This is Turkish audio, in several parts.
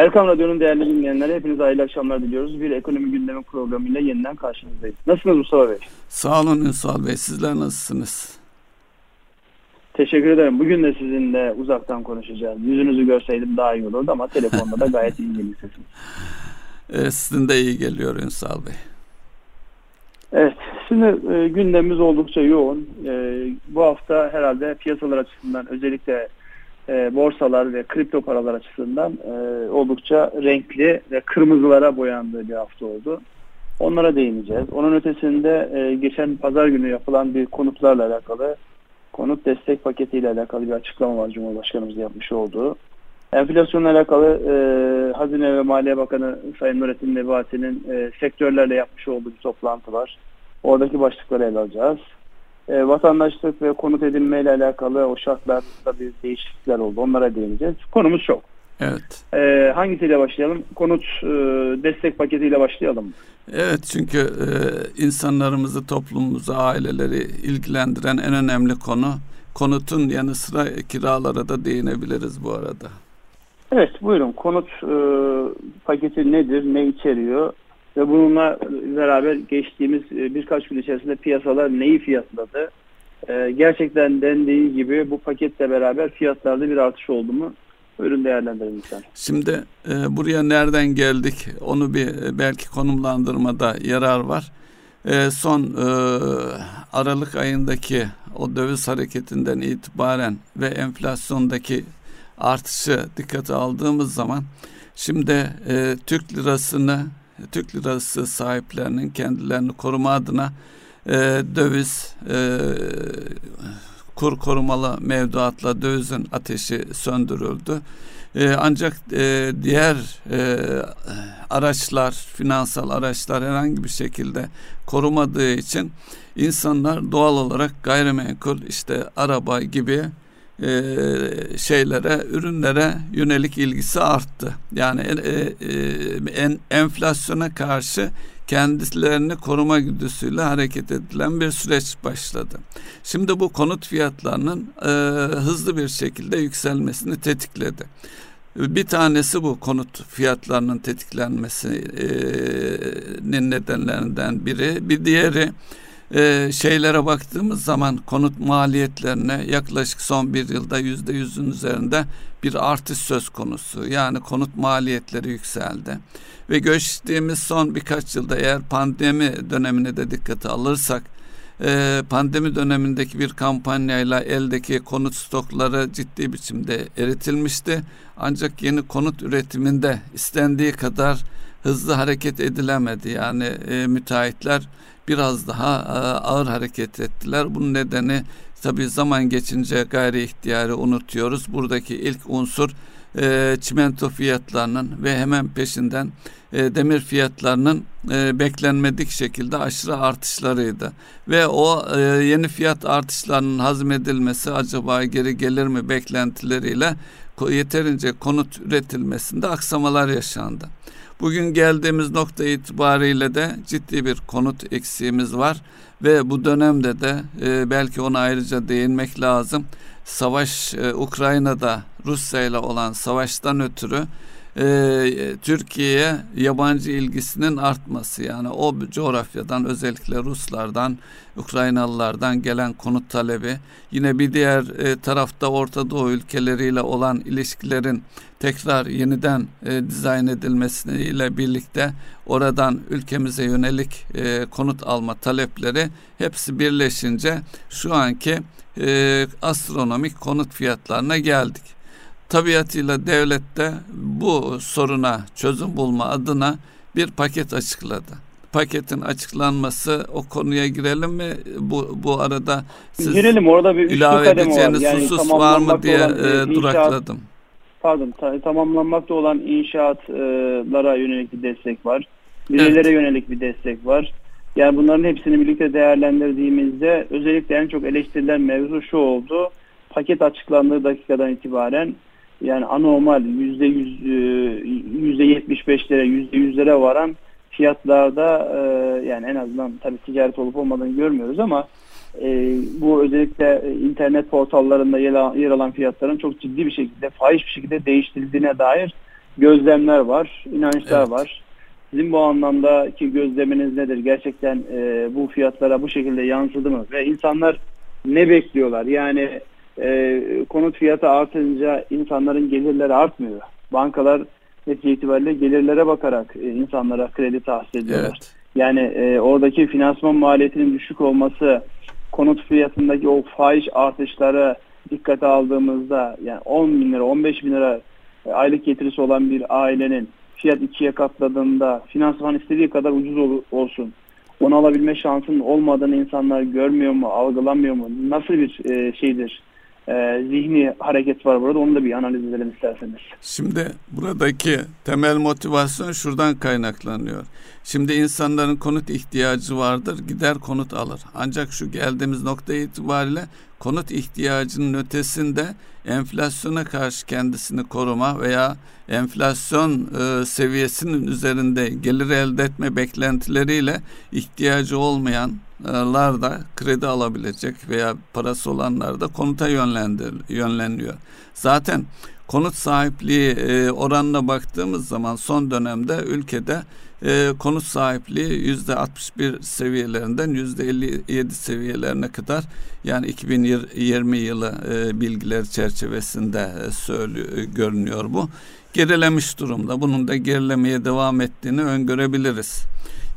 Erkam Radyo'nun değerli dinleyenlere hepinize hayırlı akşamlar diliyoruz. Bir ekonomi gündemi programıyla yeniden karşınızdayız. Nasılsınız Mustafa Bey? Sağ olun Ünsal Bey. Sizler nasılsınız? Teşekkür ederim. Bugün de sizinle uzaktan konuşacağız. Yüzünüzü görseydim daha iyi olurdu ama telefonda da gayet iyi geliyor. Ee, sizin de iyi geliyor Ünsal Bey. Evet, şimdi e, gündemimiz oldukça yoğun. E, bu hafta herhalde piyasalar açısından özellikle e, borsalar ve kripto paralar açısından e, oldukça renkli ve kırmızılara boyandığı bir hafta oldu. Onlara değineceğiz. Onun ötesinde e, geçen pazar günü yapılan bir konutlarla alakalı konut destek paketiyle alakalı bir açıklama var Cumhurbaşkanımız yapmış olduğu. Enflasyonla alakalı e, Hazine ve Maliye Bakanı Sayın Nurettin Nebati'nin e, sektörlerle yapmış olduğu bir toplantı var. Oradaki başlıkları ele alacağız. E, vatandaşlık ve konut edinme ile alakalı o şartlarda bir değişiklikler oldu. Onlara değineceğiz. Konumuz çok. Evet. E, hangisiyle başlayalım? Konut e, destek paketiyle başlayalım. Evet çünkü e, insanlarımızı, toplumumuzu, aileleri ilgilendiren en önemli konu konutun yanı sıra kiralara da değinebiliriz bu arada. Evet buyurun konut e, paketi nedir, ne içeriyor ve bununla beraber geçtiğimiz e, birkaç gün içerisinde piyasalar neyi fiyatladı? E, gerçekten dendiği gibi bu paketle beraber fiyatlarda bir artış oldu mu? Buyurun değerlendirelim lütfen. Şimdi e, buraya nereden geldik onu bir belki konumlandırmada yarar var. Son Aralık ayındaki o döviz hareketinden itibaren ve enflasyondaki artışı dikkate aldığımız zaman şimdi e, Türk lirasını Türk lirası sahiplerinin kendilerini koruma adına e, döviz e, kur korumalı mevduatla dövizin ateşi söndürüldü. E, ancak e, diğer e, araçlar, finansal araçlar herhangi bir şekilde korumadığı için insanlar doğal olarak gayrimenkul işte araba gibi e, şeylere, ürünlere yönelik ilgisi arttı. Yani e, e, en, enflasyona karşı kendilerini koruma güdüsüyle hareket edilen bir süreç başladı. Şimdi bu konut fiyatlarının e, hızlı bir şekilde yükselmesini tetikledi. Bir tanesi bu konut fiyatlarının tetiklenmesinin nedenlerinden biri. Bir diğeri e, şeylere baktığımız zaman konut maliyetlerine yaklaşık son bir yılda yüzde yüzün üzerinde bir artış söz konusu. Yani konut maliyetleri yükseldi. Ve geçtiğimiz son birkaç yılda eğer pandemi dönemini de dikkate alırsak e, pandemi dönemindeki bir kampanyayla eldeki konut stokları ciddi biçimde eritilmişti. Ancak yeni konut üretiminde istendiği kadar hızlı hareket edilemedi. Yani e, müteahhitler biraz daha e, ağır hareket ettiler. Bunun nedeni tabi zaman geçince gayri ihtiyarı unutuyoruz. Buradaki ilk unsur e, çimento fiyatlarının ve hemen peşinden e, demir fiyatlarının beklenmedik şekilde aşırı artışlarıydı. Ve o yeni fiyat artışlarının hazmedilmesi acaba geri gelir mi beklentileriyle yeterince konut üretilmesinde aksamalar yaşandı. Bugün geldiğimiz nokta itibariyle de ciddi bir konut eksiğimiz var ve bu dönemde de e, belki ona ayrıca değinmek lazım. Savaş e, Ukrayna'da Rusya ile olan savaştan ötürü e, Türkiye'ye yabancı ilgisinin artması. Yani o coğrafyadan özellikle Ruslardan, Ukraynalılardan gelen konut talebi. Yine bir diğer e, tarafta Orta Doğu ülkeleriyle olan ilişkilerin tekrar yeniden e, dizayn edilmesiyle birlikte oradan ülkemize yönelik e, konut alma talepleri hepsi birleşince şu anki e, astronomik konut fiyatlarına geldik tabiatıyla devlet de bu soruna çözüm bulma adına bir paket açıkladı. Paketin açıklanması o konuya girelim mi? Bu bu arada siz girelim orada bir ilave edeceğiniz. Yani husus var mı diye e, durakladım. Pardon, tamamlanmakta olan inşaatlara yönelik bir destek var. Bireylere evet. yönelik bir destek var. Yani bunların hepsini birlikte değerlendirdiğimizde özellikle en çok eleştirilen mevzu şu oldu. Paket açıklandığı dakikadan itibaren yani anormal yüzde yüz e, yüzde yetmiş beşlere yüzde yüzlere varan fiyatlarda e, yani en azından tabii ticaret olup olmadığını görmüyoruz ama e, bu özellikle internet portallarında yer alan fiyatların çok ciddi bir şekilde fahiş bir şekilde değiştirildiğine dair gözlemler var, inançlar evet. var. Sizin bu anlamdaki gözleminiz nedir? Gerçekten e, bu fiyatlara bu şekilde yansıdı mı? Ve insanlar ne bekliyorlar? Yani e, konut fiyatı artınca insanların gelirleri artmıyor. Bankalar netice itibariyle gelirlere bakarak e, insanlara kredi tahsis ediyorlar. Evet. Yani e, oradaki finansman maliyetinin düşük olması, konut fiyatındaki o faiz artışları dikkate aldığımızda yani 10 bin lira, 15 bin lira e, aylık getirisi olan bir ailenin fiyat ikiye katladığında finansman istediği kadar ucuz ol, olsun. Onu alabilme şansının olmadığını insanlar görmüyor mu, algılamıyor mu? Nasıl bir e, şeydir? E, zihni hareket var burada. Onu da bir analiz edelim isterseniz. Şimdi buradaki temel motivasyon şuradan kaynaklanıyor. Şimdi insanların konut ihtiyacı vardır. Gider konut alır. Ancak şu geldiğimiz nokta itibariyle konut ihtiyacının ötesinde enflasyona karşı kendisini koruma veya enflasyon e, seviyesinin üzerinde gelir elde etme beklentileriyle ihtiyacı olmayanlar da kredi alabilecek veya parası olanlar da konuta yönlendir, yönleniyor. Zaten konut sahipliği e, oranına baktığımız zaman son dönemde ülkede e, konut sahipliği yüzde 61 seviyelerinden yüzde 57 seviyelerine kadar yani 2020 yılı e, bilgiler çerçevesinde e, söylüyor, e, görünüyor bu. Gerilemiş durumda. Bunun da gerilemeye devam ettiğini öngörebiliriz.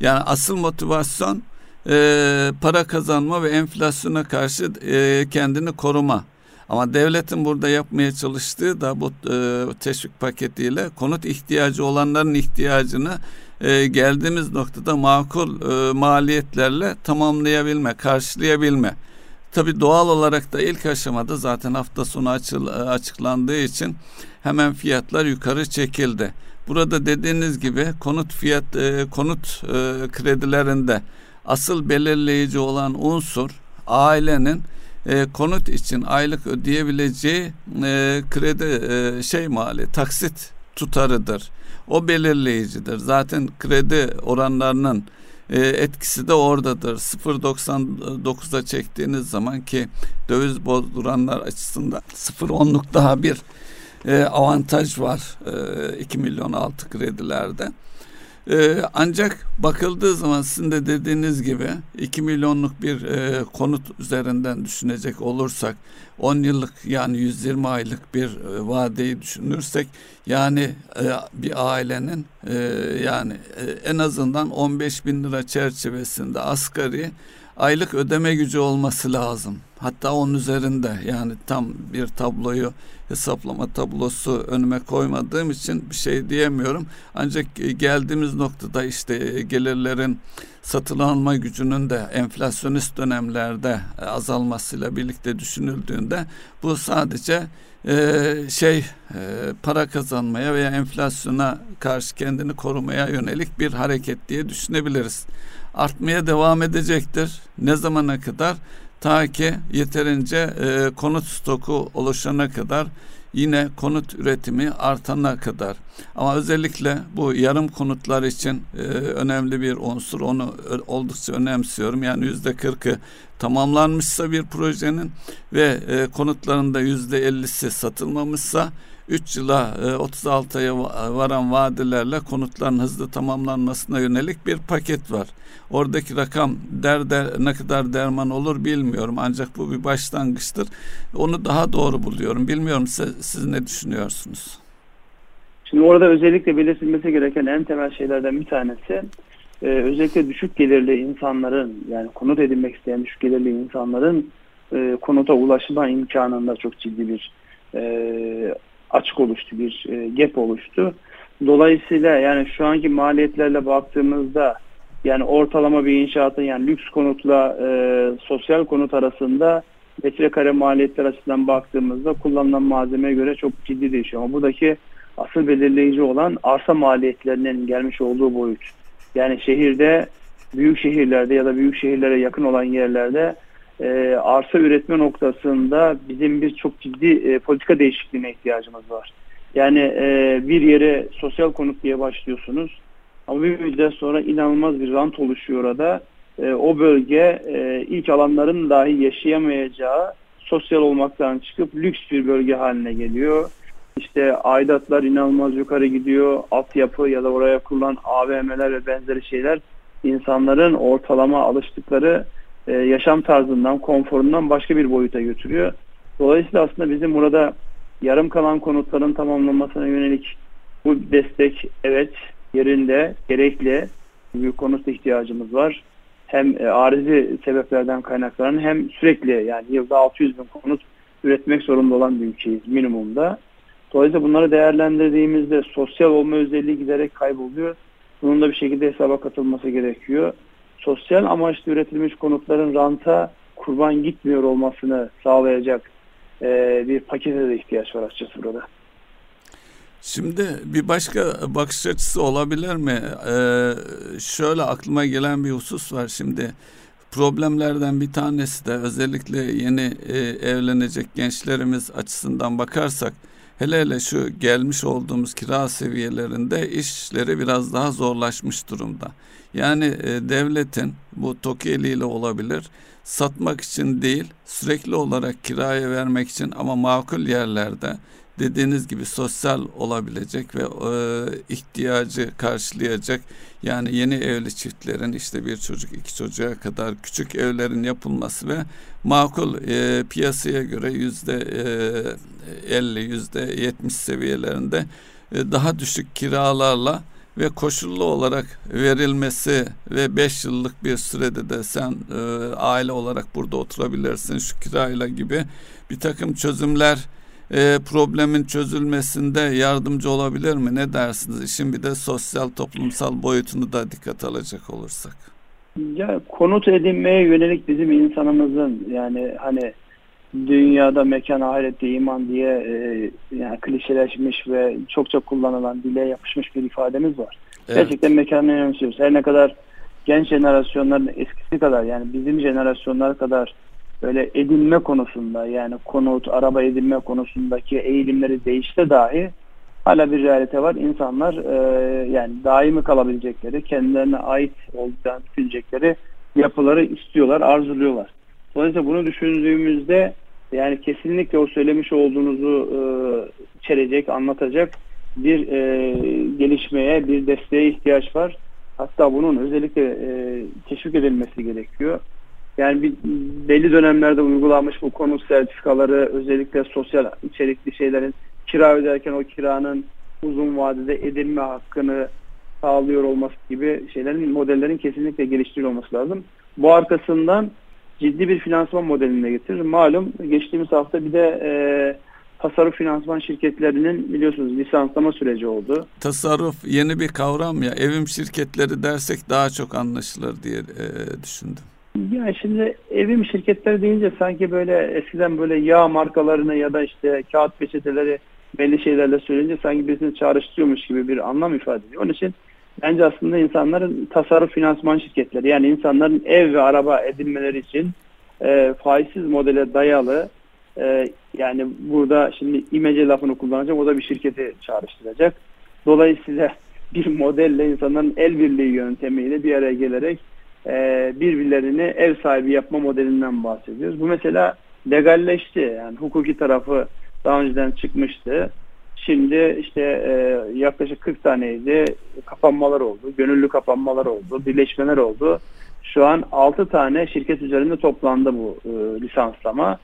Yani asıl motivasyon e, para kazanma ve enflasyona karşı e, kendini koruma. Ama devletin burada yapmaya çalıştığı da bu e, teşvik paketiyle konut ihtiyacı olanların ihtiyacını e, geldiğimiz noktada makul e, maliyetlerle tamamlayabilme, karşılayabilme. Tabi doğal olarak da ilk aşamada zaten hafta sonu açıl, açıklandığı için hemen fiyatlar yukarı çekildi. Burada dediğiniz gibi konut fiyat e, konut e, kredilerinde asıl belirleyici olan unsur ailenin e, konut için aylık ödeyebileceği e, kredi e, şey mali taksit tutarıdır. O belirleyicidir. Zaten kredi oranlarının e, etkisi de oradadır. 0.99'a çektiğiniz zaman ki döviz bozduranlar açısından 0.10'luk daha bir e, avantaj var e, 2 milyon altı kredilerde. Ee, ancak bakıldığı zaman sizin de dediğiniz gibi 2 milyonluk bir e, konut üzerinden düşünecek olursak 10 yıllık yani 120 aylık bir e, vadeyi düşünürsek yani e, bir ailenin e, yani e, en azından 15 bin lira çerçevesinde asgari aylık ödeme gücü olması lazım. Hatta onun üzerinde yani tam bir tabloyu hesaplama tablosu önüme koymadığım için bir şey diyemiyorum. Ancak geldiğimiz noktada işte gelirlerin satın alma gücünün de enflasyonist dönemlerde azalmasıyla birlikte düşünüldüğünde bu sadece e, şey e, para kazanmaya veya enflasyona karşı kendini korumaya yönelik bir hareket diye düşünebiliriz. Artmaya devam edecektir. Ne zamana kadar? Ta ki yeterince e, konut stoku oluşana kadar yine konut üretimi artana kadar. Ama özellikle bu yarım konutlar için e, önemli bir unsur. Onu oldukça önemsiyorum. Yani yüzde kırkı tamamlanmışsa bir projenin ve e, konutlarında yüzde ellisi satılmamışsa 3 yıla 36 e, aya varan vadelerle konutların hızlı tamamlanmasına yönelik bir paket var. Oradaki rakam der, der ne kadar derman olur bilmiyorum ancak bu bir başlangıçtır. Onu daha doğru buluyorum. Bilmiyorum siz, siz ne düşünüyorsunuz? Şimdi orada özellikle belirtilmesi gereken en temel şeylerden bir tanesi e, özellikle düşük gelirli insanların yani konut edinmek isteyen düşük gelirli insanların e, konuta ulaşma imkanında çok ciddi bir açık oluştu, bir e, gap oluştu. Dolayısıyla yani şu anki maliyetlerle baktığımızda yani ortalama bir inşaatın yani lüks konutla e, sosyal konut arasında metrekare maliyetler açısından baktığımızda kullanılan malzemeye göre çok ciddi değişiyor. Ama buradaki asıl belirleyici olan arsa maliyetlerinin gelmiş olduğu boyut. Yani şehirde, büyük şehirlerde ya da büyük şehirlere yakın olan yerlerde e, arsa üretme noktasında bizim bir çok ciddi e, politika değişikliğine ihtiyacımız var. Yani e, bir yere sosyal konut diye başlıyorsunuz ama bir müddet sonra inanılmaz bir rant oluşuyor orada. E, o bölge e, ilk alanların dahi yaşayamayacağı sosyal olmaktan çıkıp lüks bir bölge haline geliyor. İşte aidatlar inanılmaz yukarı gidiyor. Altyapı ya da oraya kurulan AVM'ler ve benzeri şeyler insanların ortalama alıştıkları e, yaşam tarzından, konforundan başka bir boyuta götürüyor. Dolayısıyla aslında bizim burada yarım kalan konutların tamamlanmasına yönelik bu destek evet yerinde, gerekli bir konut ihtiyacımız var. Hem e, arizi sebeplerden kaynaklanan hem sürekli yani yılda 600 bin konut üretmek zorunda olan bir ülkeyiz minimumda. Dolayısıyla bunları değerlendirdiğimizde sosyal olma özelliği giderek kayboluyor. Bunun da bir şekilde hesaba katılması gerekiyor. Sosyal amaçlı üretilmiş konutların ranta kurban gitmiyor olmasını sağlayacak e, bir pakete de ihtiyaç var açıkçası burada. Şimdi bir başka bakış açısı olabilir mi? Ee, şöyle aklıma gelen bir husus var şimdi. Problemlerden bir tanesi de özellikle yeni e, evlenecek gençlerimiz açısından bakarsak hele hele şu gelmiş olduğumuz kira seviyelerinde işleri biraz daha zorlaşmış durumda. Yani e, devletin bu TOKİ eliyle olabilir satmak için değil sürekli olarak kiraya vermek için ama makul yerlerde dediğiniz gibi sosyal olabilecek ve e, ihtiyacı karşılayacak. Yani yeni evli çiftlerin işte bir çocuk iki çocuğa kadar küçük evlerin yapılması ve makul e, piyasaya göre yüzde e, 50 yüzde 70 seviyelerinde e, daha düşük kiralarla ve koşullu olarak verilmesi ve 5 yıllık bir sürede de sen e, aile olarak burada oturabilirsin şu kirayla gibi bir takım çözümler e, problemin çözülmesinde yardımcı olabilir mi? Ne dersiniz? İşin bir de sosyal toplumsal boyutunu da dikkat alacak olursak. Ya konut edinmeye yönelik bizim insanımızın yani hani dünyada mekan ahirette iman diye e, yani klişeleşmiş ve çokça kullanılan dile yapışmış bir ifademiz var. Evet. Gerçekten mekanı önemsiyoruz. Her ne kadar genç jenerasyonların eskisi kadar yani bizim jenerasyonlar kadar böyle edinme konusunda yani konut, araba edinme konusundaki eğilimleri değişse dahi hala bir realite var. İnsanlar e, yani daimi kalabilecekleri, kendilerine ait olacağını düşünecekleri yapıları istiyorlar, arzuluyorlar. Dolayısıyla bunu düşündüğümüzde yani kesinlikle o söylemiş olduğunuzu e, içerecek, anlatacak bir e, gelişmeye, bir desteğe ihtiyaç var. Hatta bunun özellikle e, teşvik edilmesi gerekiyor. Yani bir, belli dönemlerde uygulanmış bu konut sertifikaları özellikle sosyal içerikli şeylerin kira öderken o kiranın uzun vadede edilme hakkını sağlıyor olması gibi şeylerin modellerin kesinlikle geliştiriliyor olması lazım. Bu arkasından ciddi bir finansman modeline getirir. Malum geçtiğimiz hafta bir de e, tasarruf finansman şirketlerinin biliyorsunuz lisanslama süreci oldu. Tasarruf yeni bir kavram ya evim şirketleri dersek daha çok anlaşılır diye e, düşündüm. Ya şimdi evim şirketleri deyince sanki böyle eskiden böyle yağ markalarını ya da işte kağıt peçeteleri belli şeylerle söyleyince sanki birisini çağrıştırıyormuş gibi bir anlam ifade ediyor. Onun için bence aslında insanların tasarruf finansman şirketleri yani insanların ev ve araba edinmeleri için e, faizsiz modele dayalı e, yani burada şimdi imece lafını kullanacağım o da bir şirketi çağrıştıracak. Dolayısıyla bir modelle insanların el birliği yöntemiyle bir araya gelerek e, birbirlerini ev sahibi yapma modelinden bahsediyoruz. Bu mesela legalleşti. Yani hukuki tarafı daha önceden çıkmıştı. Şimdi işte e, yaklaşık 40 taneydi kapanmalar oldu, gönüllü kapanmalar oldu, birleşmeler oldu. Şu an 6 tane şirket üzerinde toplandı bu e, lisanslama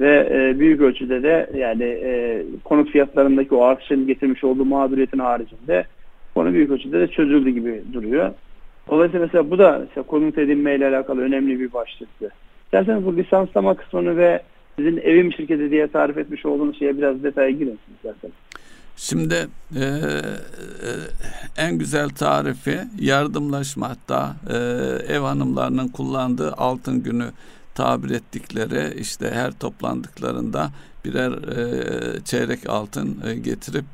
ve e, büyük ölçüde de yani e, konut fiyatlarındaki o artışın getirmiş olduğu mağduriyetin haricinde konu büyük ölçüde de çözüldü gibi duruyor. Dolayısıyla mesela bu da mesela konut edinme ile alakalı önemli bir başlıktı. İsterseniz bu lisanslama kısmını ve sizin evim şirketi diye tarif etmiş olduğunuz şeye biraz detaya girin isterseniz. Şimdi e, e, en güzel tarifi yardımlaşma hatta e, ev hanımlarının kullandığı altın günü tabir ettikleri işte her toplandıklarında birer e, çeyrek altın e, getirip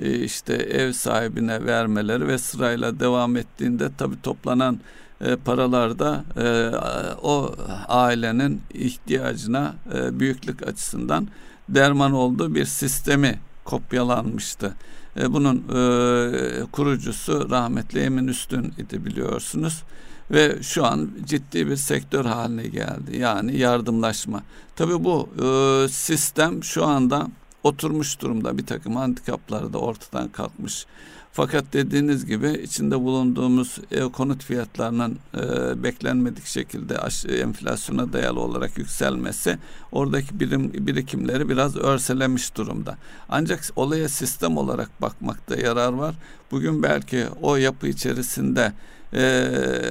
işte ev sahibine vermeleri ve sırayla devam ettiğinde tabi toplanan e, paralar da e, o ailenin ihtiyacına e, büyüklük açısından derman olduğu bir sistemi kopyalanmıştı. E, bunun e, kurucusu rahmetli Emin Üstün idi biliyorsunuz ve şu an ciddi bir sektör haline geldi. Yani yardımlaşma. Tabii bu e, sistem şu anda oturmuş durumda bir takım handikapları da ortadan kalkmış. Fakat dediğiniz gibi içinde bulunduğumuz ev konut fiyatlarının e, beklenmedik şekilde enflasyona dayalı olarak yükselmesi oradaki birim birikimleri biraz örselemiş durumda. Ancak olaya sistem olarak bakmakta yarar var. Bugün belki o yapı içerisinde e,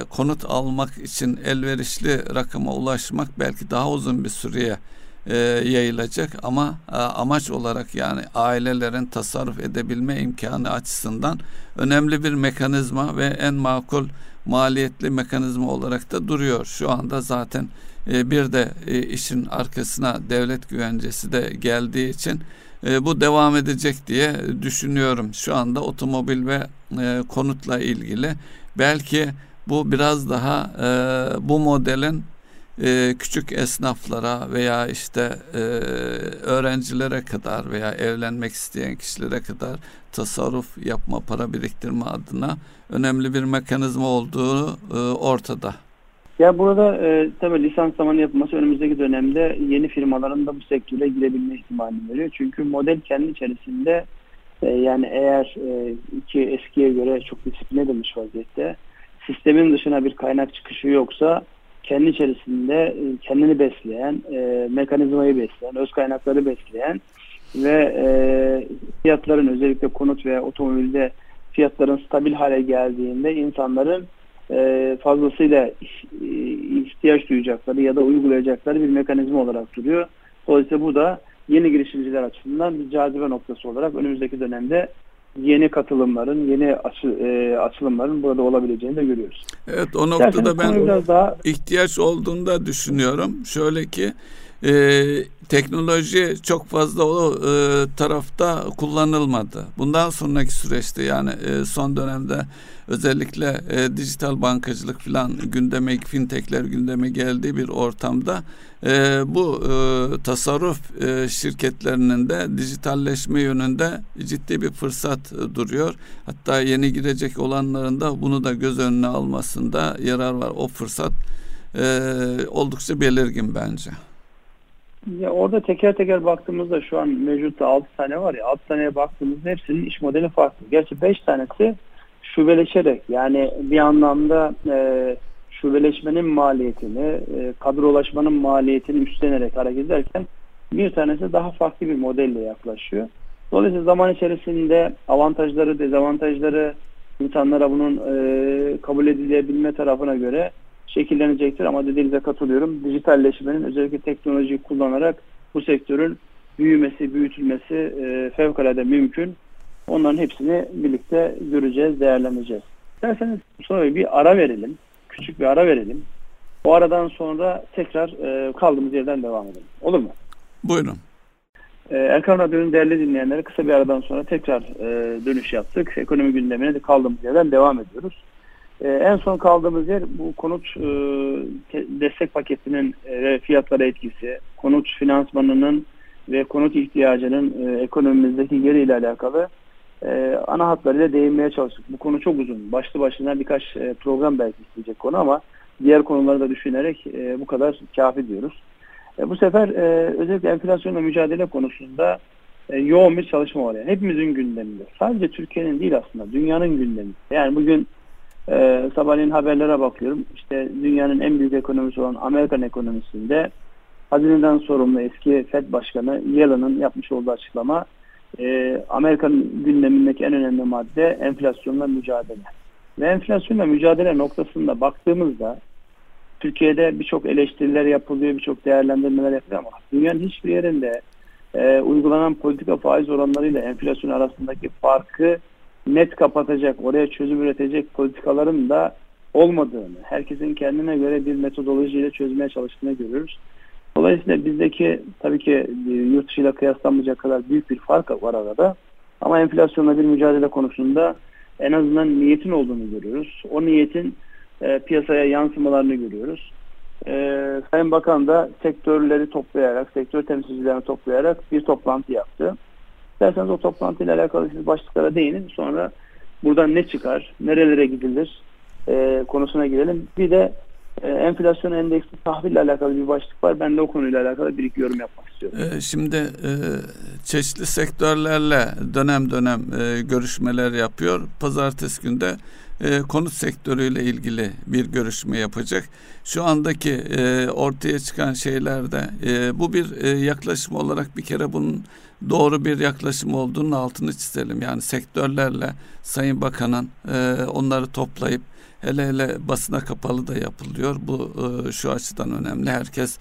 konut almak için elverişli rakama ulaşmak belki daha uzun bir süreye e, yayılacak ama e, amaç olarak yani ailelerin tasarruf edebilme imkanı açısından önemli bir mekanizma ve en makul maliyetli mekanizma olarak da duruyor. Şu anda zaten e, bir de e, işin arkasına devlet güvencesi de geldiği için bu devam edecek diye düşünüyorum. Şu anda otomobil ve konutla ilgili belki bu biraz daha bu modelin e, küçük esnaflara veya işte e, öğrencilere kadar veya evlenmek isteyen kişilere kadar tasarruf yapma, para biriktirme adına önemli bir mekanizma olduğu e, ortada. Ya burada e, tabii lisans zamanı yapılması önümüzdeki dönemde yeni firmaların da bu sektöre girebilme ihtimalini veriyor. Çünkü model kendi içerisinde e, yani eğer e, iki eskiye göre çok disipline edilmiş vaziyette sistemin dışına bir kaynak çıkışı yoksa kendi içerisinde e, kendini besleyen, e, mekanizmayı besleyen, öz kaynakları besleyen ve e, fiyatların özellikle konut veya otomobilde fiyatların stabil hale geldiğinde insanların e, fazlasıyla e, ihtiyaç duyacakları ya da uygulayacakları bir mekanizma olarak duruyor. Dolayısıyla bu da yeni girişimciler açısından bir cazibe noktası olarak önümüzdeki dönemde yeni katılımların, yeni açı, e, açılımların burada olabileceğini de görüyoruz. Evet o noktada ben daha... ihtiyaç olduğunu da düşünüyorum. Şöyle ki e, teknoloji çok fazla o e, tarafta kullanılmadı. Bundan sonraki süreçte yani e, son dönemde özellikle e, dijital bankacılık filan gündeme, fintechler gündeme geldiği bir ortamda e, bu e, tasarruf e, şirketlerinin de dijitalleşme yönünde ciddi bir fırsat e, duruyor. Hatta yeni girecek olanların da bunu da göz önüne almasında yarar var. O fırsat e, oldukça belirgin bence. Ya orada teker teker baktığımızda şu an mevcutta 6 tane var ya 6 taneye baktığımızda hepsinin iş modeli farklı. Gerçi 5 tanesi şubeleşerek yani bir anlamda e, şubeleşmenin maliyetini, e, kadrolaşmanın maliyetini üstlenerek hareket ederken bir tanesi daha farklı bir modelle yaklaşıyor. Dolayısıyla zaman içerisinde avantajları, dezavantajları insanlara bunun e, kabul edilebilme tarafına göre şekillenecektir. Ama dediğinize katılıyorum. Dijitalleşmenin özellikle teknolojiyi kullanarak bu sektörün büyümesi, büyütülmesi e, fevkalade mümkün. Onların hepsini birlikte göreceğiz, değerlendireceğiz. İsterseniz sonra bir ara verelim. Küçük bir ara verelim. O aradan sonra tekrar e, kaldığımız yerden devam edelim. Olur mu? Buyurun. E, Erkan Radyo'nun değerli dinleyenleri kısa bir aradan sonra tekrar e, dönüş yaptık. Ekonomi gündemine de kaldığımız yerden devam ediyoruz. E, en son kaldığımız yer bu konut e, destek paketinin e, ve fiyatlara etkisi, konut finansmanının ve konut ihtiyacının e, ekonomimizdeki yeriyle alakalı e, ana hatlarıyla değinmeye çalıştık. Bu konu çok uzun. Başlı başına birkaç e, program belki isteyecek konu ama diğer konuları da düşünerek e, bu kadar kafi diyoruz. E, bu sefer e, özellikle enflasyonla mücadele konusunda e, yoğun bir çalışma var. Yani. Hepimizin gündeminde. Sadece Türkiye'nin değil aslında dünyanın gündeminde. Yani bugün e, sabahleyin haberlere bakıyorum. İşte dünyanın en büyük ekonomisi olan Amerikan ekonomisinde hazineden sorumlu eski FED Başkanı Yellen'ın yapmış olduğu açıklama e, Amerikan gündemindeki en önemli madde enflasyonla mücadele. Ve enflasyonla mücadele noktasında baktığımızda Türkiye'de birçok eleştiriler yapılıyor, birçok değerlendirmeler yapılıyor ama dünyanın hiçbir yerinde e, uygulanan politika faiz oranlarıyla enflasyon arasındaki farkı net kapatacak, oraya çözüm üretecek politikaların da olmadığını, herkesin kendine göre bir metodolojiyle çözmeye çalıştığını görüyoruz. Dolayısıyla bizdeki tabii ki e, yurt dışıyla kıyaslanmayacak kadar büyük bir fark var arada. Ama enflasyonla bir mücadele konusunda en azından niyetin olduğunu görüyoruz. O niyetin e, piyasaya yansımalarını görüyoruz. E, Sayın Bakan da sektörleri toplayarak, sektör temsilcilerini toplayarak bir toplantı yaptı. İsterseniz o toplantıyla alakalı siz başlıklara değinin. Sonra buradan ne çıkar, nerelere gidilir e, konusuna girelim. Bir de e, enflasyon endeksli tahville alakalı bir başlık var. Ben de o konuyla alakalı bir iki yorum yapmak istiyorum. E, şimdi e, çeşitli sektörlerle dönem dönem e, görüşmeler yapıyor. Pazartesi günde e, konut sektörüyle ilgili bir görüşme yapacak. Şu andaki e, ortaya çıkan şeylerde e, bu bir e, yaklaşım olarak bir kere bunun doğru bir yaklaşım olduğunun altını çizelim. Yani sektörlerle Sayın Bakan'ın e, onları toplayıp hele hele basına kapalı da yapılıyor. Bu e, şu açıdan önemli. Herkes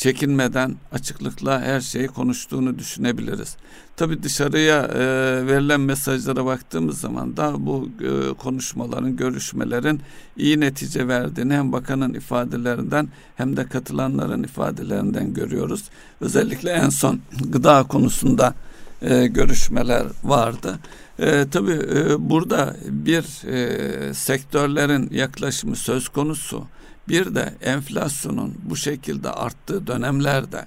çekinmeden açıklıkla her şeyi konuştuğunu düşünebiliriz. Tabi dışarıya e, verilen mesajlara baktığımız zaman da bu e, konuşmaların, görüşmelerin iyi netice verdiğini hem bakanın ifadelerinden hem de katılanların ifadelerinden görüyoruz. Özellikle en son gıda konusunda e, görüşmeler vardı. E, tabii e, burada bir e, sektörlerin yaklaşımı söz konusu. Bir de enflasyonun bu şekilde arttığı dönemlerde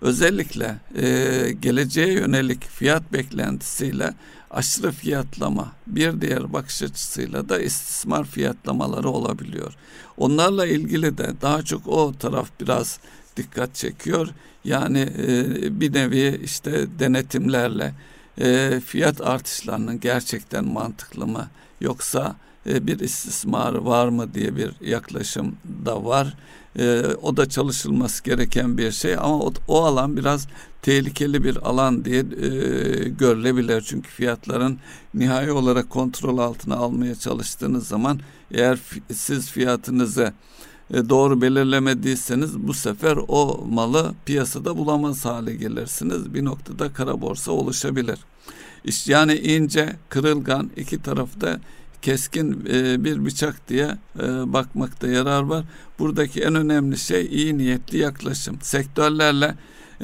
özellikle e, geleceğe yönelik fiyat beklentisiyle aşırı fiyatlama bir diğer bakış açısıyla da istismar fiyatlamaları olabiliyor. Onlarla ilgili de daha çok o taraf biraz dikkat çekiyor. Yani e, bir nevi işte denetimlerle e, fiyat artışlarının gerçekten mantıklı mı yoksa e, bir istismar var mı diye bir yaklaşım da var. E, o da çalışılması gereken bir şey ama o, o alan biraz tehlikeli bir alan diye e, görülebilir. Çünkü fiyatların nihai olarak kontrol altına almaya çalıştığınız zaman eğer siz fiyatınızı e, doğru belirlemediyseniz bu sefer o malı piyasada bulamaz hale gelirsiniz. Bir noktada kara borsa oluşabilir. Yani ince, kırılgan iki tarafta keskin e, bir bıçak diye e, bakmakta yarar var. Buradaki en önemli şey iyi niyetli yaklaşım. Sektörlerle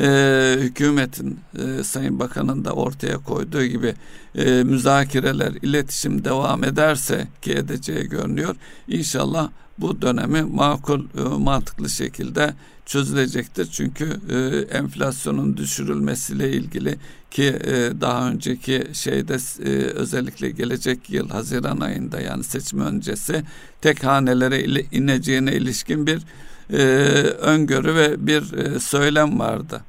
e, hükümetin e, Sayın Bakan'ın da ortaya koyduğu gibi e, müzakereler, iletişim devam ederse ki edeceği görünüyor. İnşallah bu dönemi makul, e, mantıklı şekilde çözülecektir. Çünkü e, enflasyonun düşürülmesiyle ilgili ki e, daha önceki şeyde e, özellikle gelecek yıl Haziran ayında yani seçim öncesi tek hanelere ineceğine ilişkin bir e, öngörü ve bir e, söylem vardı.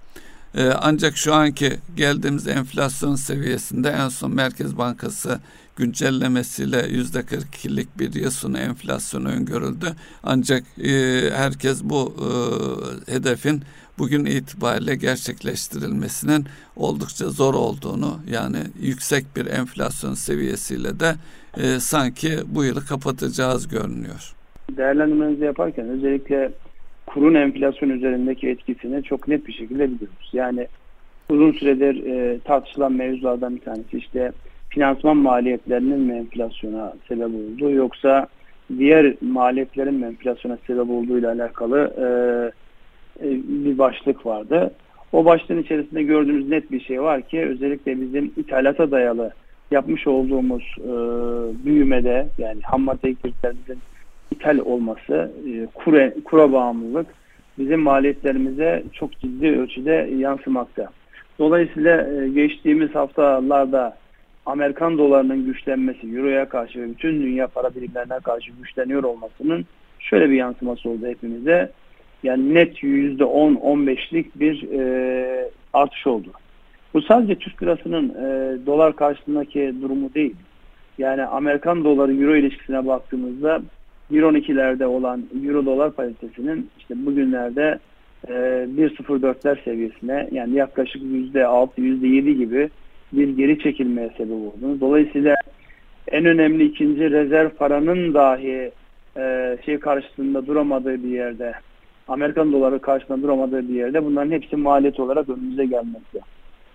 E, ancak şu anki geldiğimiz enflasyon seviyesinde en son Merkez Bankası güncellemesiyle yüzde 42'lik bir yıl sonu enflasyon öngörüldü. Ancak e, herkes bu e, hedefin bugün itibariyle gerçekleştirilmesinin oldukça zor olduğunu yani yüksek bir enflasyon seviyesiyle de e, sanki bu yılı kapatacağız görünüyor. Değerlendirmenizi yaparken özellikle kurun enflasyon üzerindeki etkisini çok net bir şekilde biliyoruz. Yani uzun süredir e, tartışılan mevzulardan bir tanesi işte finansman maliyetlerinin mi enflasyona sebep oldu yoksa diğer maliyetlerin mi enflasyona sebep olduğu ile alakalı e, e, bir başlık vardı. O başlığın içerisinde gördüğümüz net bir şey var ki özellikle bizim ithalata dayalı yapmış olduğumuz e, büyümede yani ham madde ithal olması, e, kure, kura bağımlılık bizim maliyetlerimize çok ciddi ölçüde yansımakta. Dolayısıyla e, geçtiğimiz haftalarda Amerikan dolarının güçlenmesi, Euro'ya karşı ve bütün dünya para birimlerine karşı güçleniyor olmasının şöyle bir yansıması oldu hepimize. Yani net %10-15'lik bir e, artış oldu. Bu sadece Türk lirasının e, dolar karşısındaki durumu değil. Yani Amerikan doları Euro ilişkisine baktığımızda 1.12'lerde olan Euro dolar paritesinin işte bugünlerde e, 1.04'ler seviyesine yani yaklaşık %6, %7 gibi bir geri çekilmeye sebep oldu. Dolayısıyla en önemli ikinci rezerv paranın dahi e, şey karşısında duramadığı bir yerde Amerikan doları karşısında duramadığı bir yerde bunların hepsi maliyet olarak önümüze gelmekte.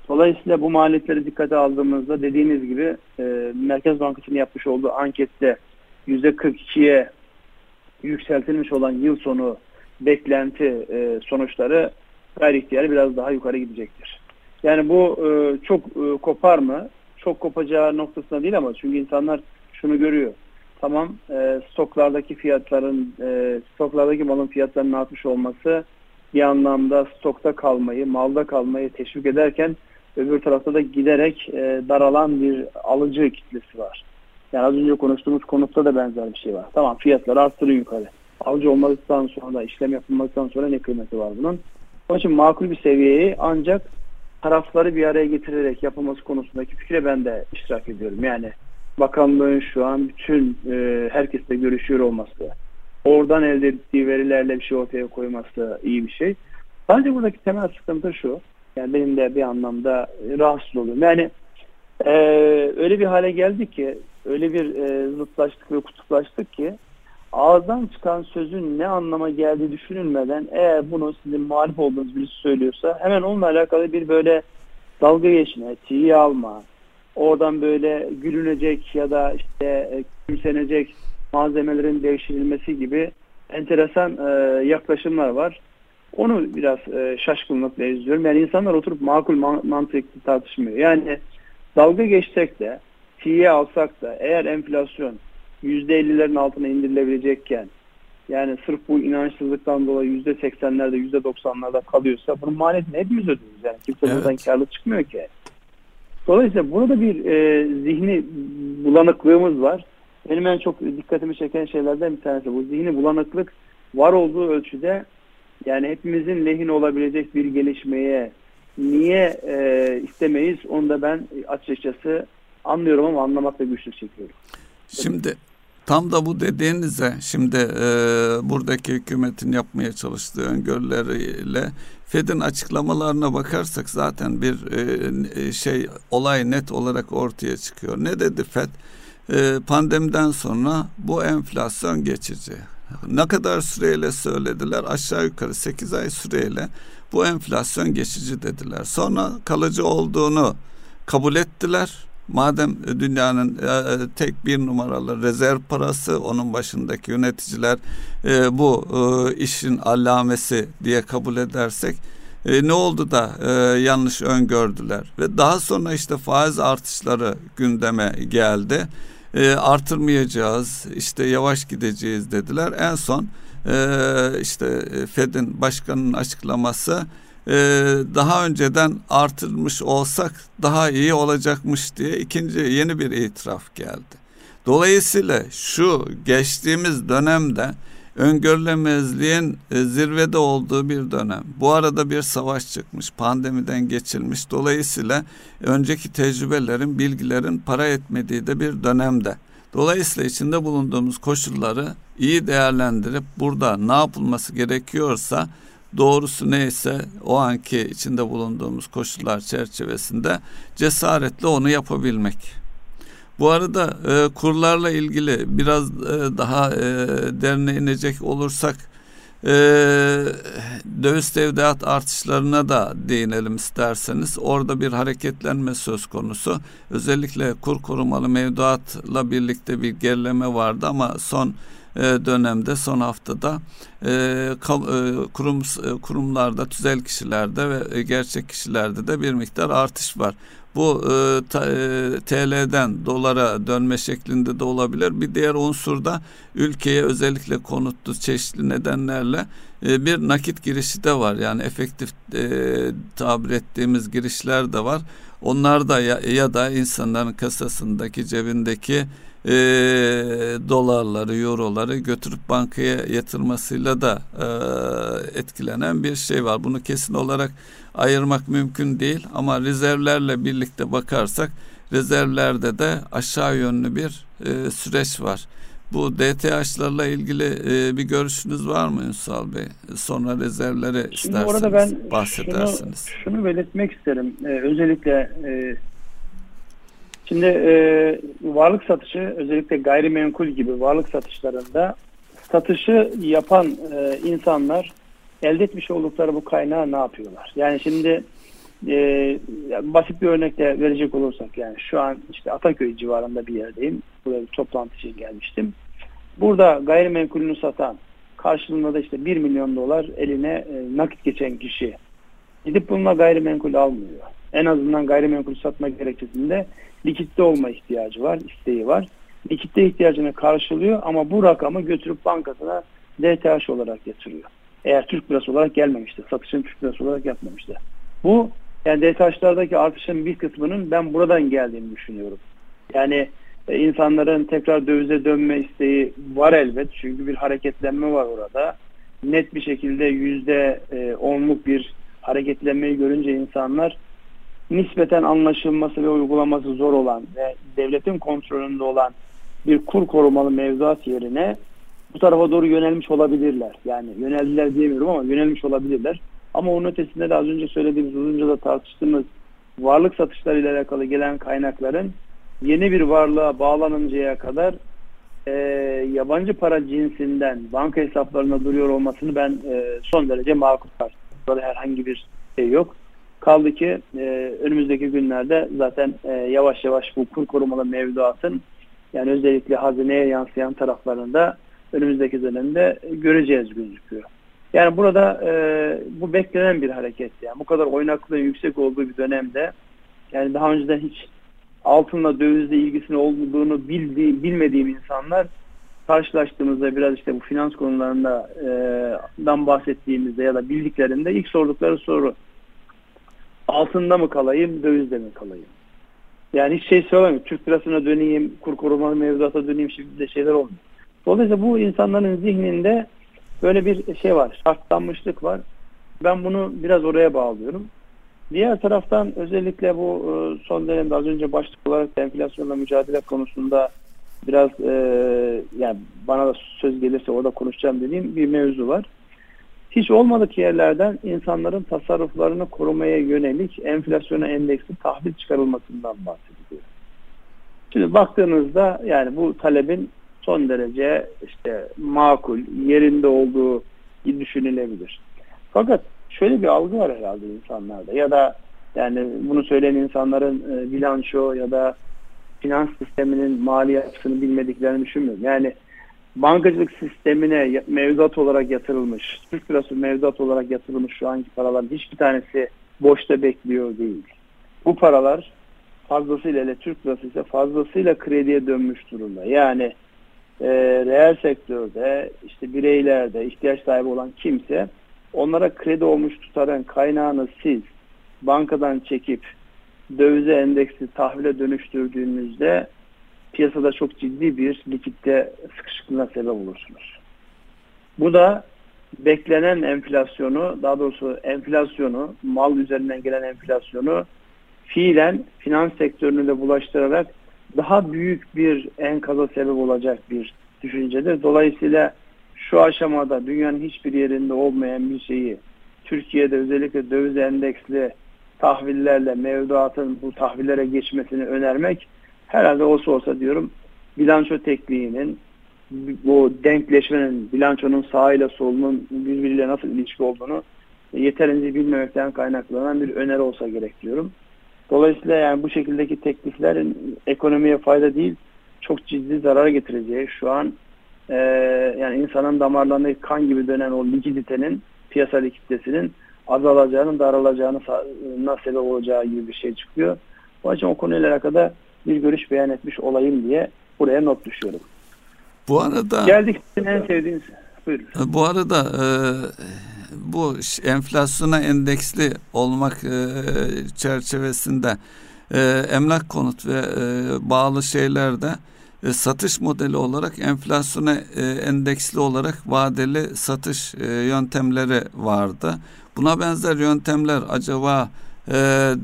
Dolayısıyla bu maliyetleri dikkate aldığımızda dediğiniz gibi e, Merkez Bankası'nın yapmış olduğu ankette %42'ye yükseltilmiş olan yıl sonu beklenti e, sonuçları gayri ihtiyarı biraz daha yukarı gidecektir. Yani bu e, çok e, kopar mı? Çok kopacağı noktasında değil ama çünkü insanlar şunu görüyor. Tamam e, stoklardaki fiyatların e, stoklardaki malın fiyatlarının artmış olması bir anlamda stokta kalmayı, malda kalmayı teşvik ederken öbür tarafta da giderek e, daralan bir alıcı kitlesi var. Yani az önce konuştuğumuz konutta da benzer bir şey var. Tamam fiyatları arttırın yukarı. avcı olmadıktan sonra işlem yapılmadıktan sonra ne kıymeti var bunun? Onun için makul bir seviyeyi ancak tarafları bir araya getirerek yapılması konusundaki fikre ben de iştirak ediyorum. Yani bakanlığın şu an bütün e, herkesle görüşüyor olması, oradan elde ettiği verilerle bir şey ortaya koyması iyi bir şey. Bence buradaki temel sıkıntı şu. Yani benim de bir anlamda rahatsız oluyorum. Yani e, öyle bir hale geldik ki, öyle bir e, zıtlaştık ve kutuplaştık ki ağızdan çıkan sözün ne anlama geldiği düşünülmeden eğer bunu sizin muhalif olduğunuz birisi söylüyorsa hemen onunla alakalı bir böyle dalga geçme, tiye alma, oradan böyle gülünecek ya da işte kimsenecek malzemelerin devşirilmesi gibi enteresan e, yaklaşımlar var. Onu biraz e, şaşkınlıkla izliyorum. Yani insanlar oturup makul man mantıklı tartışmıyor. Yani dalga geçsek de, tiye alsak da eğer enflasyon %50'lerin altına indirilebilecekken yani sırf bu inançsızlıktan dolayı %80'lerde %90'larda kalıyorsa bunun maliyeti ne biz ödüyoruz yani kimse evet. buradan karlı çıkmıyor ki. Dolayısıyla burada bir e, zihni bulanıklığımız var. Benim en çok dikkatimi çeken şeylerden bir tanesi bu zihni bulanıklık var olduğu ölçüde yani hepimizin lehine olabilecek bir gelişmeye niye e, istemeyiz onu da ben açıkçası anlıyorum ama anlamakta güçlük çekiyorum. Şimdi tam da bu dediğinize şimdi e, buradaki hükümetin yapmaya çalıştığı öngörüleriyle Fed'in açıklamalarına bakarsak zaten bir e, şey olay net olarak ortaya çıkıyor. Ne dedi Fed? E, pandemiden sonra bu enflasyon geçici. Ne kadar süreyle söylediler? Aşağı yukarı 8 ay süreyle bu enflasyon geçici dediler. Sonra kalıcı olduğunu kabul ettiler. Madem dünyanın e, e, tek bir numaralı rezerv parası onun başındaki yöneticiler e, bu e, işin alamesi diye kabul edersek e, ne oldu da e, yanlış öngördüler? Ve daha sonra işte faiz artışları gündeme geldi. E, artırmayacağız işte yavaş gideceğiz dediler. En son e, işte Fed'in başkanının açıklaması e, daha önceden artırmış olsak daha iyi olacakmış diye ikinci yeni bir itiraf geldi. Dolayısıyla şu geçtiğimiz dönemde öngörülemezliğin e, zirvede olduğu bir dönem. Bu arada bir savaş çıkmış, pandemiden geçilmiş. Dolayısıyla önceki tecrübelerin, bilgilerin para etmediği de bir dönemde. Dolayısıyla içinde bulunduğumuz koşulları iyi değerlendirip burada ne yapılması gerekiyorsa doğrusu neyse o anki içinde bulunduğumuz koşullar çerçevesinde cesaretle onu yapabilmek. Bu arada e, kurlarla ilgili biraz e, daha e, derine inecek olursak e, döviz tevdiat artışlarına da değinelim isterseniz. Orada bir hareketlenme söz konusu. Özellikle kur korumalı mevduatla birlikte bir gerileme vardı ama son e, dönemde son haftada e, e, kurum kurumlarda tüzel kişilerde ve gerçek kişilerde de bir miktar artış var. Bu TL'den dolara dönme şeklinde de olabilir. Bir diğer unsur da ülkeye özellikle konutlu çeşitli nedenlerle bir nakit girişi de var. Yani efektif tabir ettiğimiz girişler de var. Onlar da ya da insanların kasasındaki cebindeki e, dolarları, euroları götürüp bankaya yatırmasıyla da e, etkilenen bir şey var. Bunu kesin olarak ayırmak mümkün değil ama rezervlerle birlikte bakarsak rezervlerde de aşağı yönlü bir e, süreç var. Bu DTH'larla ilgili e, bir görüşünüz var mı Ünsal Bey? Sonra rezervleri Şimdi isterseniz orada ben bahsedersiniz. Şunu, şunu belirtmek isterim. Ee, özellikle e, Şimdi e, varlık satışı özellikle gayrimenkul gibi varlık satışlarında satışı yapan e, insanlar elde etmiş oldukları bu kaynağı ne yapıyorlar? Yani şimdi e, basit bir örnekle verecek olursak yani şu an işte Ataköy civarında bir yerdeyim. Buraya bir toplantı için gelmiştim. Burada gayrimenkulünü satan karşılığında da işte 1 milyon dolar eline e, nakit geçen kişi gidip bununla gayrimenkul almıyor. En azından gayrimenkul satma gerekçesinde likitte olma ihtiyacı var, isteği var. Likitte ihtiyacını karşılıyor ama bu rakamı götürüp bankasına DTH olarak yatırıyor. Eğer Türk lirası olarak gelmemişti, satışın Türk lirası olarak yapmamıştı. Bu yani DTH'lardaki artışın bir kısmının ben buradan geldiğini düşünüyorum. Yani E, insanların tekrar dövize dönme isteği var elbet. Çünkü bir hareketlenme var orada. Net bir şekilde yüzde e, onluk bir hareketlenmeyi görünce insanlar nispeten anlaşılması ve uygulaması zor olan ve devletin kontrolünde olan bir kur korumalı mevzuat yerine bu tarafa doğru yönelmiş olabilirler. Yani yöneldiler diyemiyorum ama yönelmiş olabilirler. Ama onun ötesinde de az önce söylediğimiz uzunca da tartıştığımız varlık satışlarıyla alakalı gelen kaynakların yeni bir varlığa bağlanıncaya kadar e, yabancı para cinsinden banka hesaplarına duruyor olmasını ben e, son derece makul karşılıyorum. Herhangi bir şey yok. Kaldı ki e, önümüzdeki günlerde zaten e, yavaş yavaş bu kur korumalı mevduatın yani özellikle hazineye yansıyan taraflarında önümüzdeki dönemde göreceğiz gözüküyor. Yani burada e, bu beklenen bir hareket. Yani bu kadar oynaklığın yüksek olduğu bir dönemde yani daha önceden hiç altınla dövizle ilgisinin olduğunu bildiği, bilmediğim insanlar karşılaştığımızda biraz işte bu finans konularında e, dan bahsettiğimizde ya da bildiklerinde ilk sordukları soru altında mı kalayım, dövizde mi kalayım? Yani hiç şey söylemiyor. Türk lirasına döneyim, kur korumalı mevzuata döneyim şeklinde şeyler olmuyor. Dolayısıyla bu insanların zihninde böyle bir şey var, şartlanmışlık var. Ben bunu biraz oraya bağlıyorum. Diğer taraftan özellikle bu e, son dönemde az önce başlık olarak enflasyonla mücadele konusunda biraz e, yani bana da söz gelirse orada konuşacağım dediğim bir mevzu var. Hiç olmadık yerlerden insanların tasarruflarını korumaya yönelik enflasyona endeksli tahvil çıkarılmasından bahsediliyor. Şimdi baktığınızda yani bu talebin son derece işte makul, yerinde olduğu düşünülebilir. Fakat şöyle bir algı var herhalde insanlarda ya da yani bunu söyleyen insanların e, bilanço ya da finans sisteminin mali yapısını bilmediklerini düşünmüyorum. Yani bankacılık sistemine mevduat olarak yatırılmış, Türk lirası mevduat olarak yatırılmış şu anki paraların hiçbir tanesi boşta bekliyor değil. Bu paralar fazlasıyla ile Türk lirası ise fazlasıyla krediye dönmüş durumda. Yani e, reel sektörde işte bireylerde ihtiyaç sahibi olan kimse onlara kredi olmuş tutarın kaynağını siz bankadan çekip dövize endeksi tahvile dönüştürdüğünüzde piyasada çok ciddi bir likitte sıkışıklığına sebep olursunuz. Bu da beklenen enflasyonu, daha doğrusu enflasyonu, mal üzerinden gelen enflasyonu fiilen finans sektörünü de bulaştırarak daha büyük bir enkaza sebep olacak bir düşüncedir. Dolayısıyla şu aşamada dünyanın hiçbir yerinde olmayan bir şeyi Türkiye'de özellikle döviz endeksli tahvillerle mevduatın bu tahvillere geçmesini önermek herhalde olsa olsa diyorum bilanço tekniğinin bu denkleşmenin bilançonun sağıyla solunun birbiriyle nasıl ilişki olduğunu yeterince bilmemekten kaynaklanan bir öneri olsa gerek diyorum. Dolayısıyla yani bu şekildeki tekliflerin ekonomiye fayda değil çok ciddi zarar getireceği şu an e, yani insanın damarlarındaki kan gibi dönen o likiditenin piyasa likiditesinin azalacağını, daralacağını sebep olacağı gibi bir şey çıkıyor. O yüzden o konuyla alakalı bir görüş beyan etmiş olayım diye buraya not düşüyorum. Bu arada geldik en sevdiğiniz. Buyurun. Bu arada e, bu enflasyona endeksli olmak e, çerçevesinde e, emlak konut ve e, bağlı şeylerde e, satış modeli olarak enflasyona e, endeksli olarak vadeli satış e, yöntemleri vardı. Buna benzer yöntemler acaba e,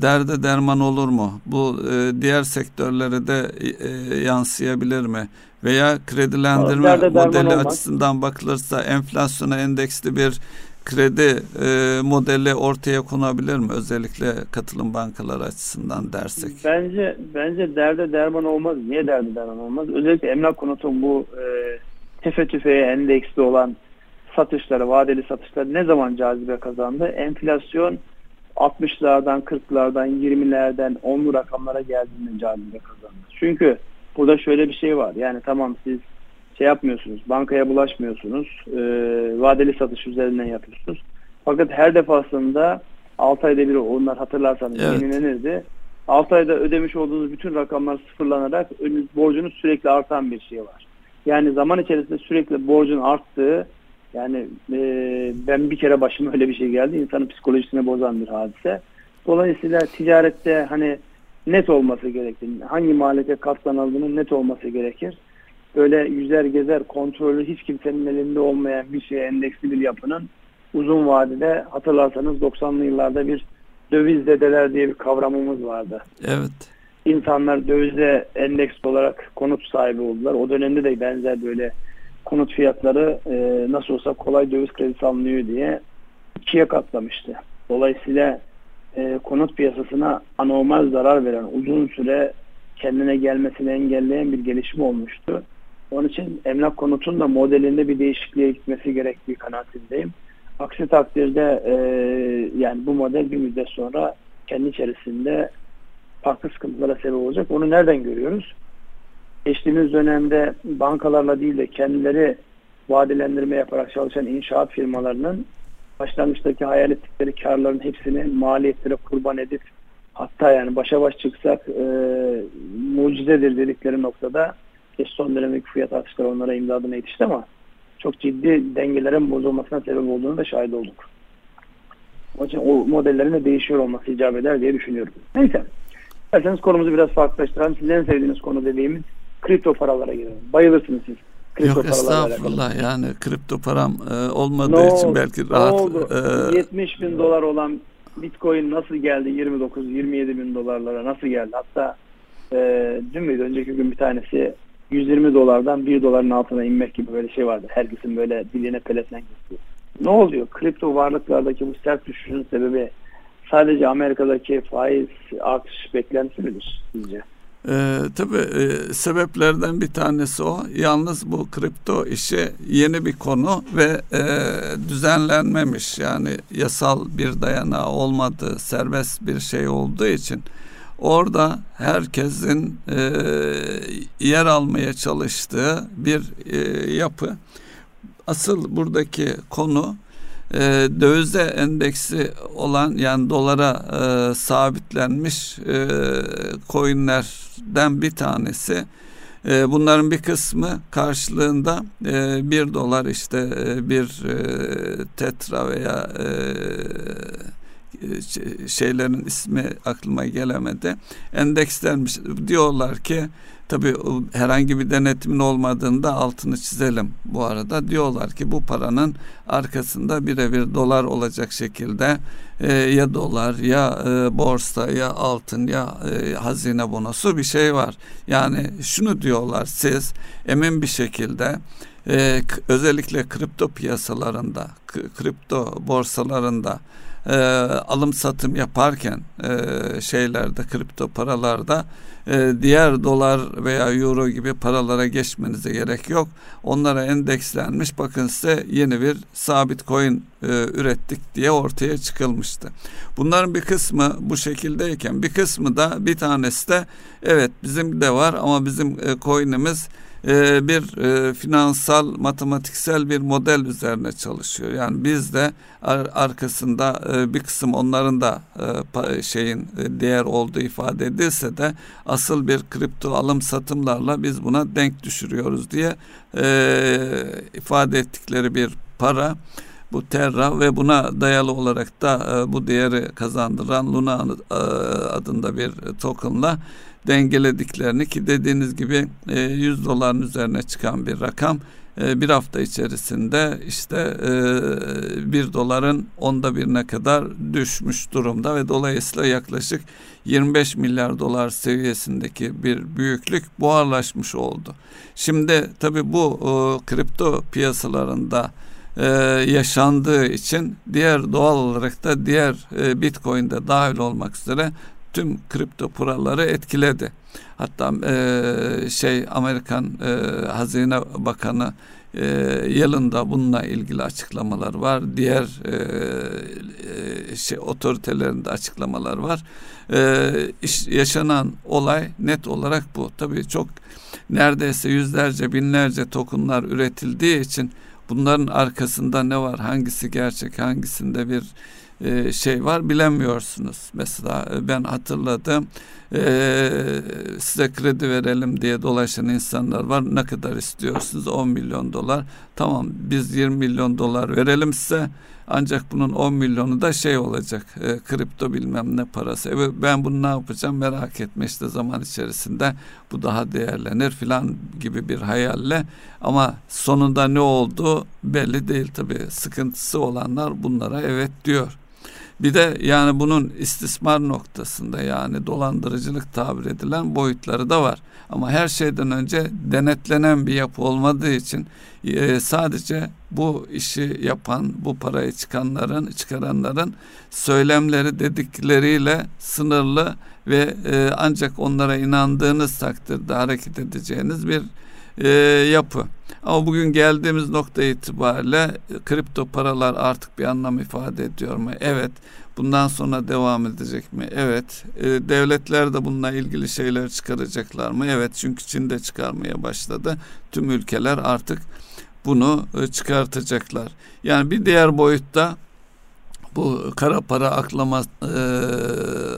derde derman olur mu? Bu e, diğer sektörlere de e, yansıyabilir mi? Veya kredilendirme modeli açısından bakılırsa enflasyona endeksli bir kredi e, modeli ortaya konabilir mi? Özellikle katılım bankaları açısından dersek. Bence bence derde derman olmaz. Niye derde derman olmaz? Özellikle emlak konutun bu e, tefe tüfeğe endeksli olan satışları, vadeli satışları ne zaman cazibe kazandı? Enflasyon 60'lardan, 40'lardan, 20'lerden 10'lu rakamlara geldiğinde cazibe kazandı. Çünkü burada şöyle bir şey var. Yani tamam siz şey yapmıyorsunuz, bankaya bulaşmıyorsunuz, e, vadeli satış üzerinden yapıyorsunuz. Fakat her defasında 6 ayda bir onlar hatırlarsanız evet. yenilenirdi. 6 ayda ödemiş olduğunuz bütün rakamlar sıfırlanarak borcunuz sürekli artan bir şey var. Yani zaman içerisinde sürekli borcun arttığı yani e, ben bir kere başıma öyle bir şey geldi. İnsanın psikolojisine bozan bir hadise. Dolayısıyla ticarette hani net olması gerekir. Hangi maliyete katlanıldığının net olması gerekir. Böyle yüzer gezer kontrolü hiç kimsenin elinde olmayan bir şey endeksli bir yapının uzun vadede hatırlarsanız 90'lı yıllarda bir döviz dedeler diye bir kavramımız vardı. Evet. İnsanlar dövize endeks olarak konut sahibi oldular. O dönemde de benzer böyle konut fiyatları e, nasıl olsa kolay döviz kredisi alınıyor diye ikiye katlamıştı. Dolayısıyla e, konut piyasasına anormal zarar veren, uzun süre kendine gelmesini engelleyen bir gelişim olmuştu. Onun için emlak konutun da modelinde bir değişikliğe gitmesi gerektiği kanaatindeyim. Aksi takdirde e, yani bu model bir müddet sonra kendi içerisinde farklı sıkıntılara sebep olacak. Onu nereden görüyoruz? Geçtiğimiz dönemde bankalarla değil de kendileri vadelendirme yaparak çalışan inşaat firmalarının başlangıçtaki hayal ettikleri karların hepsini maliyetlere kurban edip hatta yani başa baş çıksak e, mucizedir dedikleri noktada geç son dönemdeki fiyat artışları onlara imdadına yetişti ama çok ciddi dengelerin bozulmasına sebep olduğunu da şahit olduk. Onun için o modellerin de değişiyor olması icap eder diye düşünüyorum. Neyse. İsterseniz konumuzu biraz farklılaştıralım. Sizin en sevdiğiniz konu dediğimiz kripto paralara girelim. Bayılırsınız siz. Kripto Yok estağfurullah yani kripto param e, olmadığı ne için oldu? belki rahat. Ne oldu? E, 70 bin dolar olan Bitcoin nasıl geldi 29-27 bin dolarlara nasıl geldi? Hatta e, dün müydü önceki gün bir tanesi 120 dolardan 1 doların altına inmek gibi böyle şey vardı. Herkesin böyle diline pelesenk gitti. Ne oluyor? Kripto varlıklardaki bu sert düşüşün sebebi sadece Amerika'daki faiz artış beklentisi midir sizce? Ee, tabii e, sebeplerden bir tanesi o. Yalnız bu kripto işi yeni bir konu ve e, düzenlenmemiş. Yani yasal bir dayanağı olmadığı, serbest bir şey olduğu için orada herkesin e, yer almaya çalıştığı bir e, yapı. Asıl buradaki konu e, dövize endeksi olan yani dolara e, sabitlenmiş e, coinlerden bir tanesi. E, bunların bir kısmı karşılığında e, bir dolar işte e, bir e, tetra veya e, şeylerin ismi aklıma gelemedi. Endekslenmiş diyorlar ki tabi herhangi bir denetimin olmadığında altını çizelim bu arada. Diyorlar ki bu paranın arkasında birebir dolar olacak şekilde e, ya dolar ya e, borsa ya altın ya e, hazine bonosu bir şey var. Yani şunu diyorlar siz emin bir şekilde e, özellikle kripto piyasalarında kripto borsalarında e, alım satım yaparken e, şeylerde kripto paralarda e, diğer dolar veya euro gibi paralara geçmenize gerek yok. Onlara endekslenmiş bakın size yeni bir sabit coin e, ürettik diye ortaya çıkılmıştı. Bunların bir kısmı bu şekildeyken bir kısmı da bir tanesi de evet bizim de var ama bizim e, coin'imiz e, bir e, finansal matematiksel bir model üzerine çalışıyor. Yani biz de ar arkasında e, bir kısım onların da şeyin değer olduğu ifade edilse de asıl bir kripto alım satımlarla biz buna denk düşürüyoruz diye ifade ettikleri bir para bu Terra ve buna dayalı olarak da bu değeri kazandıran Luna adında bir tokenla dengelediklerini ki dediğiniz gibi 100 e, doların üzerine çıkan bir rakam e, bir hafta içerisinde işte e, bir doların onda birine kadar düşmüş durumda ve dolayısıyla yaklaşık 25 milyar dolar seviyesindeki bir büyüklük buharlaşmış oldu. Şimdi tabi bu kripto piyasalarında yaşandığı için diğer doğal olarak da diğer Bitcoin'de dahil olmak üzere tüm kripto paraları etkiledi. Hatta e, şey Amerikan e, Hazine Bakanı e, yılında bununla ilgili açıklamalar var. Diğer e, şey otoritelerinde açıklamalar var. E, iş, yaşanan olay net olarak bu. Tabii çok neredeyse yüzlerce binlerce tokenlar üretildiği için bunların arkasında ne var? Hangisi gerçek? Hangisinde bir e, şey var bilemiyorsunuz. Mesela e, ben hatırladım Ee, size kredi verelim diye dolaşan insanlar var. Ne kadar istiyorsunuz? 10 milyon dolar. Tamam biz 20 milyon dolar verelim size. Ancak bunun 10 milyonu da şey olacak. E, kripto bilmem ne parası. E, ben bunu ne yapacağım merak etme işte zaman içerisinde bu daha değerlenir filan gibi bir hayalle ama sonunda ne oldu belli değil tabi. Sıkıntısı olanlar bunlara evet diyor. Bir de yani bunun istismar noktasında yani dolandırıcılık tabir edilen boyutları da var. Ama her şeyden önce denetlenen bir yapı olmadığı için e, sadece bu işi yapan, bu parayı çıkanların, çıkaranların söylemleri dedikleriyle sınırlı ve e, ancak onlara inandığınız takdirde hareket edeceğiniz bir e, yapı. Ama bugün geldiğimiz nokta itibariyle kripto paralar artık bir anlam ifade ediyor mu? Evet. Bundan sonra devam edecek mi? Evet. E, devletler de bununla ilgili şeyler çıkaracaklar mı? Evet. Çünkü Çin de çıkarmaya başladı. Tüm ülkeler artık bunu e, çıkartacaklar. Yani bir diğer boyutta bu kara para aklama e,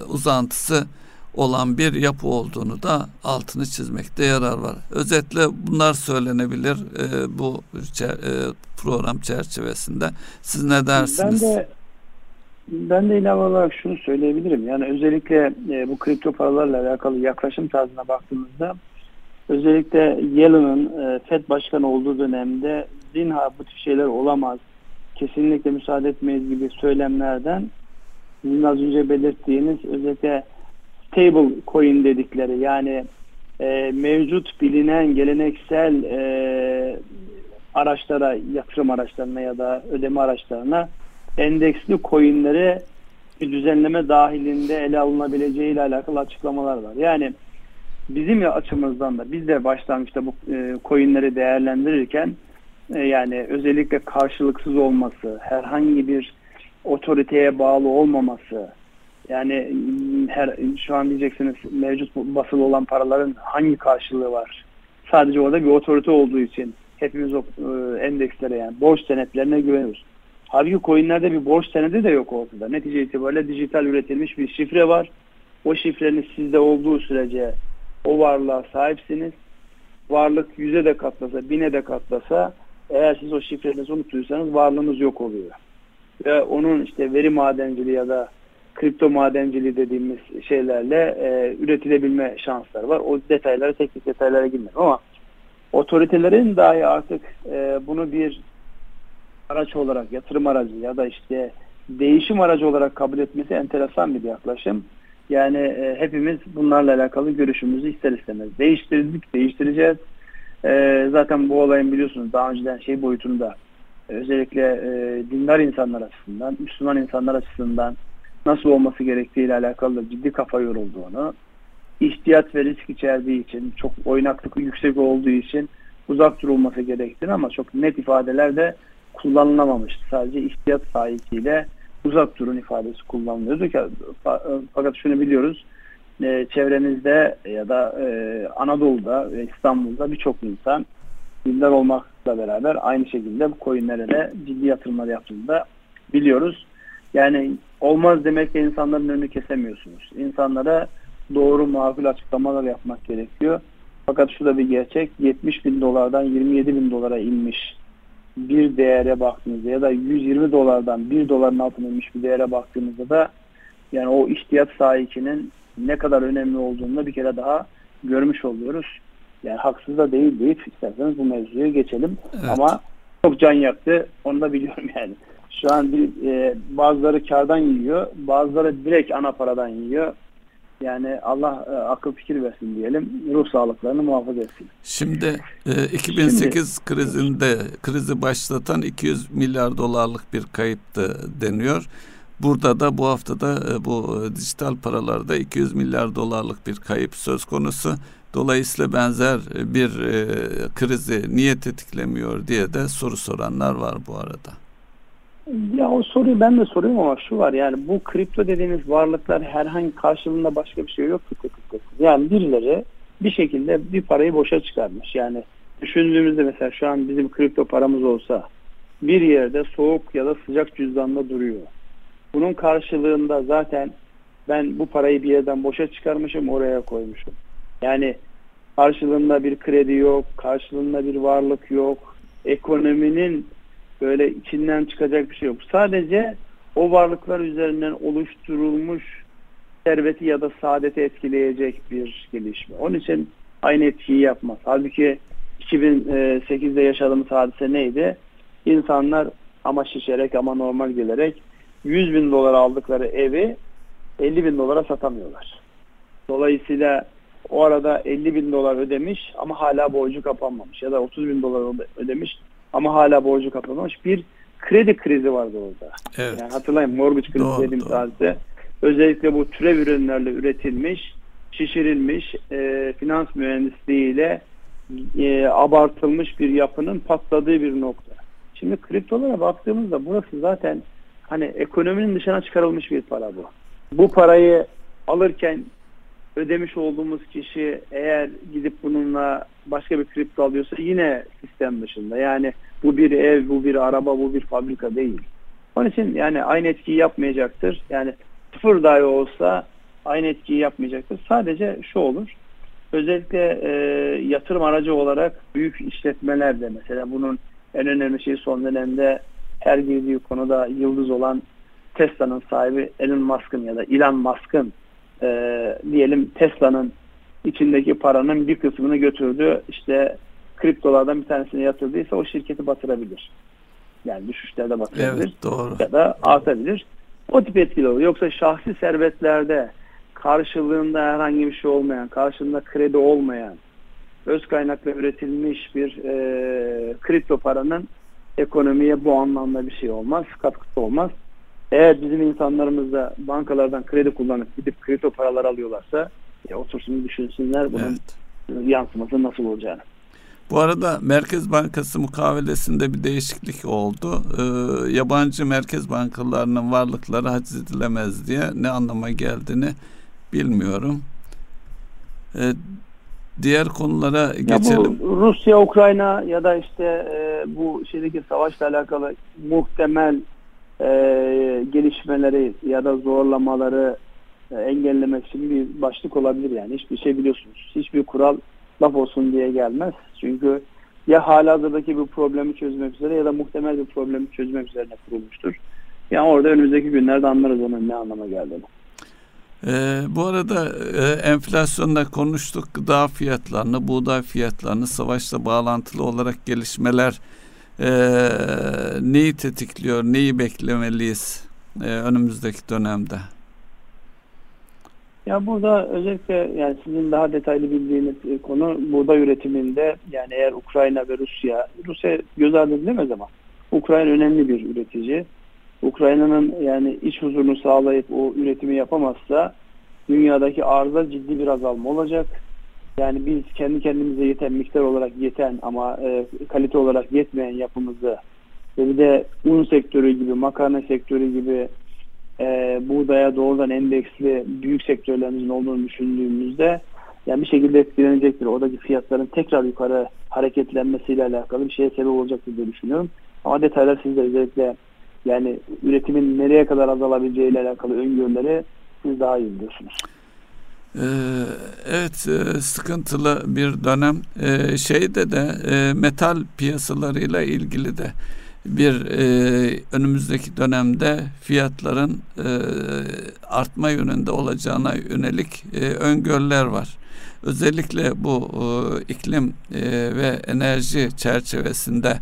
uzantısı olan bir yapı olduğunu da altını çizmekte yarar var. Özetle bunlar söylenebilir e, bu e, program çerçevesinde. Siz ne dersiniz? Ben de ben de ilave olarak şunu söyleyebilirim. Yani özellikle e, bu kripto paralarla alakalı yaklaşım tarzına baktığımızda özellikle Yellen'ın e, FED başkanı olduğu dönemde zinha bu tip şeyler olamaz. Kesinlikle müsaade etmeyiz gibi söylemlerden sizin az önce belirttiğiniz özellikle stable coin dedikleri yani e, mevcut bilinen geleneksel e, araçlara, yatırım araçlarına ya da ödeme araçlarına endeksli coinleri bir düzenleme dahilinde ele alınabileceği ile alakalı açıklamalar var. Yani bizim açımızdan da biz de başlangıçta bu e, coinleri değerlendirirken e, yani özellikle karşılıksız olması, herhangi bir otoriteye bağlı olmaması, yani her şu an diyeceksiniz mevcut basılı olan paraların hangi karşılığı var? Sadece orada bir otorite olduğu için hepimiz o e, endekslere yani borç senetlerine güveniyoruz. Halbuki coinlerde bir borç senedi de yok ortada. Netice itibariyle dijital üretilmiş bir şifre var. O şifrenin sizde olduğu sürece o varlığa sahipsiniz. Varlık yüze de katlasa, bine de katlasa eğer siz o şifrenizi unuttuysanız varlığınız yok oluyor. Ve onun işte veri madenciliği ya da kripto madenciliği dediğimiz şeylerle e, üretilebilme şansları var. O detaylara, teknik detaylara girmiyorum ama otoritelerin dahi artık e, bunu bir araç olarak, yatırım aracı ya da işte değişim aracı olarak kabul etmesi enteresan bir yaklaşım. Yani e, hepimiz bunlarla alakalı görüşümüzü ister istemez değiştirdik, değiştireceğiz. E, zaten bu olayın biliyorsunuz daha önceden şey boyutunda özellikle e, dindar insanlar açısından, Müslüman insanlar açısından nasıl olması gerektiği ile alakalı ciddi kafa yorulduğunu, ihtiyat ve risk içerdiği için, çok oynaklık yüksek olduğu için uzak durulması gerektiğini ama çok net ifadelerde kullanılamamıştı. Sadece ihtiyat sahikiyle uzak durun ifadesi kullanılıyordu fakat şunu biliyoruz e, çevremizde ya da e, Anadolu'da ve İstanbul'da birçok insan dindar olmakla beraber aynı şekilde bu coinlere de ciddi yatırımlar yaptığını da biliyoruz. Yani olmaz demekle insanların önünü kesemiyorsunuz. İnsanlara doğru makul açıklamalar yapmak gerekiyor. Fakat şu da bir gerçek 70 bin dolardan 27 bin dolara inmiş bir değere baktığınızda ya da 120 dolardan 1 doların altına inmiş bir değere baktığınızda da yani o ihtiyat sahibinin ne kadar önemli olduğunu bir kere daha görmüş oluyoruz. Yani haksız da değil deyip isterseniz bu mevzuya geçelim. Evet. Ama çok can yaktı. Onu da biliyorum yani. Şu an bir, e, bazıları kardan yiyor. Bazıları direkt ana paradan yiyor. Yani Allah e, akıl fikir versin diyelim. Ruh sağlıklarını muhafaza etsin. Şimdi e, 2008 Şimdi, krizinde krizi başlatan 200 milyar dolarlık bir kayıptı deniyor. Burada da bu haftada e, bu e, dijital paralarda 200 milyar dolarlık bir kayıp söz konusu. Dolayısıyla benzer bir e, krizi niye tetiklemiyor diye de soru soranlar var bu arada. Ya o soruyu ben de soruyorum ama şu var yani bu kripto dediğimiz varlıklar herhangi karşılığında başka bir şey yok. Yani birileri bir şekilde bir parayı boşa çıkarmış. Yani düşündüğümüzde mesela şu an bizim kripto paramız olsa bir yerde soğuk ya da sıcak cüzdanda duruyor. Bunun karşılığında zaten ben bu parayı bir yerden boşa çıkarmışım oraya koymuşum. Yani karşılığında bir kredi yok, karşılığında bir varlık yok. Ekonominin böyle içinden çıkacak bir şey yok. Sadece o varlıklar üzerinden oluşturulmuş serveti ya da saadeti etkileyecek bir gelişme. Onun için aynı etkiyi yapmaz. Halbuki 2008'de yaşadığımız hadise neydi? İnsanlar ama şişerek ama normal gelerek 100 bin dolar aldıkları evi 50 bin dolara satamıyorlar. Dolayısıyla o arada 50 bin dolar ödemiş ama hala borcu kapanmamış ya da 30 bin dolar ödemiş ama hala borcu kapanmamış bir kredi krizi vardı orada. Evet. Yani hatırlayın mortgage krizi doğru, dediğim tarihte özellikle bu türev ürünlerle üretilmiş, şişirilmiş e, finans mühendisliğiyle e, abartılmış bir yapının patladığı bir nokta. Şimdi kriptolara baktığımızda burası zaten hani ekonominin dışına çıkarılmış bir para bu. Bu parayı alırken ödemiş olduğumuz kişi eğer gidip bununla başka bir kripto alıyorsa yine sistem dışında. Yani bu bir ev, bu bir araba, bu bir fabrika değil. Onun için yani aynı etkiyi yapmayacaktır. Yani sıfır dahi olsa aynı etkiyi yapmayacaktır. Sadece şu olur. Özellikle e, yatırım aracı olarak büyük işletmelerde mesela bunun en önemli şey son dönemde her girdiği konuda yıldız olan Tesla'nın sahibi Elon Musk'ın ya da Elon Musk'ın e, diyelim Tesla'nın içindeki paranın bir kısmını götürdü. İşte kriptolardan bir tanesini yatırdıysa o şirketi batırabilir. Yani düşüşlerde batırabilir. Evet, doğru. Ya da artabilir. O tip etkili olur. Yoksa şahsi servetlerde karşılığında herhangi bir şey olmayan, karşılığında kredi olmayan, öz kaynakla üretilmiş bir e, kripto paranın ekonomiye bu anlamda bir şey olmaz, katkısı olmaz. Eğer bizim insanlarımız da bankalardan kredi kullanıp gidip kripto paralar alıyorlarsa e, otursun düşünsünler bunun evet. yansıması nasıl olacağını. Bu arada Merkez Bankası mukavelesinde bir değişiklik oldu. Ee, yabancı merkez bankalarının varlıkları haciz edilemez diye ne anlama geldiğini bilmiyorum. Ee, diğer konulara geçelim. bu Rusya, Ukrayna ya da işte e, bu şeydeki savaşla alakalı muhtemel e, gelişmeleri ya da zorlamaları engellemek için bir başlık olabilir yani. Hiçbir şey biliyorsunuz. Hiçbir kural laf olsun diye gelmez. Çünkü ya halihazırdaki bir problemi çözmek üzere ya da muhtemel bir problemi çözmek üzerine kurulmuştur. Yani orada önümüzdeki günlerde anlarız onun ne anlama geldiğini. Ee, bu arada e, enflasyonda konuştuk gıda fiyatlarını, buğday fiyatlarını, savaşla bağlantılı olarak gelişmeler e, neyi tetikliyor, neyi beklemeliyiz e, önümüzdeki dönemde? Ya burada özellikle yani sizin daha detaylı bildiğiniz e, konu buğday üretiminde yani eğer Ukrayna ve Rusya, Rusya göz ardı edilemez ama Ukrayna önemli bir üretici. Ukrayna'nın yani iç huzurunu sağlayıp o üretimi yapamazsa dünyadaki arıza ciddi bir azalma olacak. Yani biz kendi kendimize yeten miktar olarak yeten ama e, kalite olarak yetmeyen yapımızı ve bir de un sektörü gibi, makarna sektörü gibi e, buğdaya doğrudan endeksli büyük sektörlerimizin olduğunu düşündüğümüzde yani bir şekilde etkilenecektir. Oradaki fiyatların tekrar yukarı hareketlenmesiyle alakalı bir şeye sebep olacaktır diye düşünüyorum. Ama detaylar sizde özellikle yani üretimin nereye kadar azalabileceğiyle alakalı öngörüleri siz daha iyi biliyorsunuz. Ee, evet e, sıkıntılı bir dönem ee, şeyde de e, metal piyasalarıyla ilgili de bir e, önümüzdeki dönemde fiyatların artma yönünde olacağına yönelik öngörüler var. Özellikle bu iklim ve enerji çerçevesinde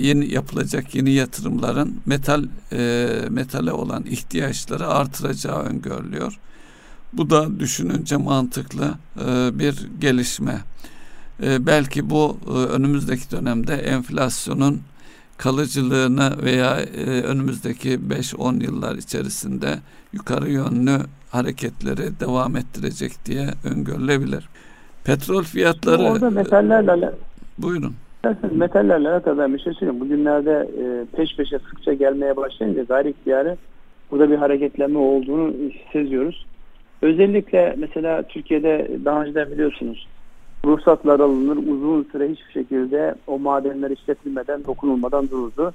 yeni yapılacak yeni yatırımların metal metale olan ihtiyaçları artıracağı öngörülüyor. Bu da düşününce mantıklı e, bir gelişme. E, belki bu e, önümüzdeki dönemde enflasyonun kalıcılığını veya önümüzdeki 5-10 yıllar içerisinde yukarı yönlü hareketleri devam ettirecek diye öngörülebilir. Petrol fiyatları... Orada metallerle... Buyurun. Metallerle alakalı ben bir şey söyleyeyim. Bugünlerde peş peşe sıkça gelmeye başlayınca gayri ihtiyarı burada bir hareketlenme olduğunu seziyoruz. Özellikle mesela Türkiye'de daha önce biliyorsunuz ruhsatlar alınır uzun süre hiçbir şekilde o madenler işletilmeden dokunulmadan dururdu.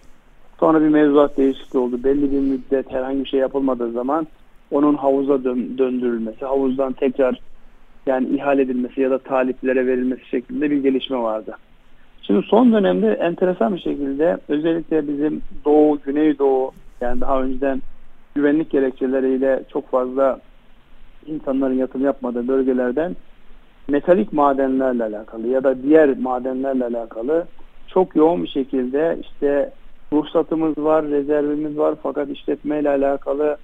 Sonra bir mevzuat değişikliği oldu. Belli bir müddet herhangi bir şey yapılmadığı zaman onun havuza dön, döndürülmesi, havuzdan tekrar yani ihale edilmesi ya da taliplere verilmesi şeklinde bir gelişme vardı. Şimdi son dönemde enteresan bir şekilde özellikle bizim Doğu, Güneydoğu yani daha önceden güvenlik gerekçeleriyle çok fazla insanların yatırım yapmadığı bölgelerden metalik madenlerle alakalı ya da diğer madenlerle alakalı çok yoğun bir şekilde işte ruhsatımız var, rezervimiz var fakat işletmeyle alakalı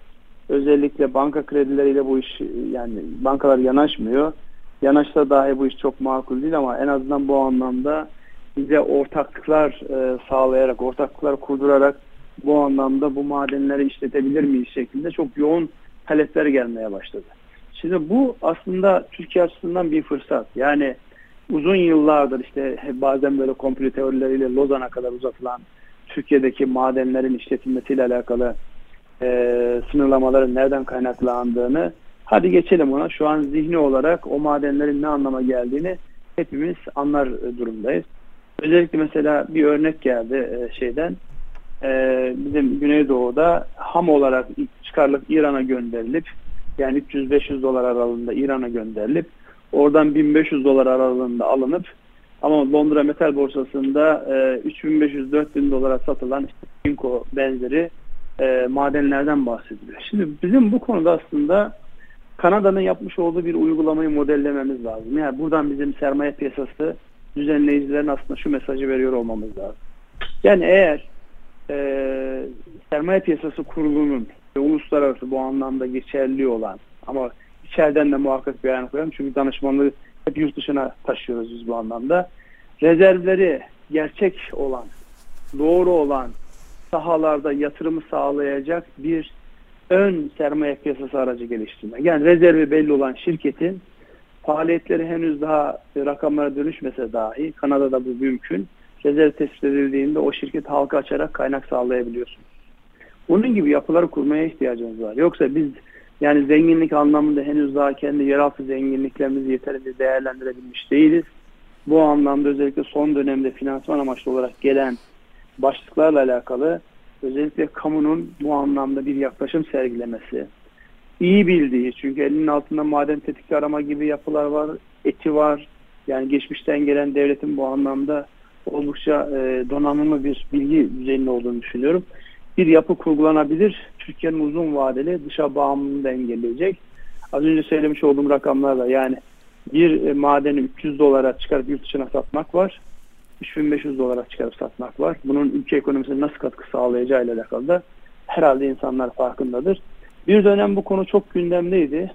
özellikle banka kredileriyle bu iş yani bankalar yanaşmıyor. Yanaşsa dahi bu iş çok makul değil ama en azından bu anlamda bize ortaklıklar e, sağlayarak, ortaklıklar kurdurarak bu anlamda bu madenleri işletebilir miyiz şeklinde çok yoğun talepler gelmeye başladı. Şimdi bu aslında Türkiye açısından bir fırsat. Yani uzun yıllardır işte bazen böyle komplo teorileriyle Lozan'a kadar uzatılan Türkiye'deki madenlerin işletilmesiyle alakalı e, sınırlamaların nereden kaynaklandığını hadi geçelim ona. Şu an zihni olarak o madenlerin ne anlama geldiğini hepimiz anlar durumdayız. Özellikle mesela bir örnek geldi e, şeyden. E, bizim Güneydoğu'da ham olarak çıkarılıp İran'a gönderilip yani 300-500 dolar aralığında İran'a gönderilip oradan 1500 dolar aralığında alınıp ama Londra Metal Borsası'nda e, 3500-4000 dolara satılan Pinko benzeri e, madenlerden bahsediliyor. Şimdi bizim bu konuda aslında Kanada'nın yapmış olduğu bir uygulamayı modellememiz lazım. Yani buradan bizim sermaye piyasası düzenleyicilerin aslında şu mesajı veriyor olmamız lazım. Yani eğer e, sermaye piyasası kurulunun ve uluslararası bu anlamda geçerli olan ama içeriden de muhakkak bir ayağını koyalım. Çünkü danışmanlığı hep yurt dışına taşıyoruz biz bu anlamda. Rezervleri gerçek olan, doğru olan sahalarda yatırımı sağlayacak bir ön sermaye piyasası aracı geliştirmek. Yani rezervi belli olan şirketin faaliyetleri henüz daha rakamlara dönüşmese dahi Kanada'da bu mümkün. Rezerv tespit edildiğinde o şirket halka açarak kaynak sağlayabiliyorsunuz. Bunun gibi yapıları kurmaya ihtiyacımız var. Yoksa biz yani zenginlik anlamında henüz daha kendi yeraltı zenginliklerimizi yeterince değerlendirebilmiş değiliz. Bu anlamda özellikle son dönemde finansman amaçlı olarak gelen başlıklarla alakalı özellikle kamunun bu anlamda bir yaklaşım sergilemesi, iyi bildiği çünkü elinin altında maden tetikli arama gibi yapılar var, eti var. Yani geçmişten gelen devletin bu anlamda oldukça e, donanımlı bir bilgi düzeyinde olduğunu düşünüyorum. Bir yapı kurgulanabilir. Türkiye'nin uzun vadeli dışa bağımlılığını da engelleyecek. Az önce söylemiş olduğum rakamlarla yani bir e, madeni 300 dolara çıkarıp yurt dışına satmak var. 3500 dolara çıkarıp satmak var. Bunun ülke ekonomisine nasıl katkı sağlayacağı ile alakalı da herhalde insanlar farkındadır. Bir dönem bu konu çok gündemdeydi.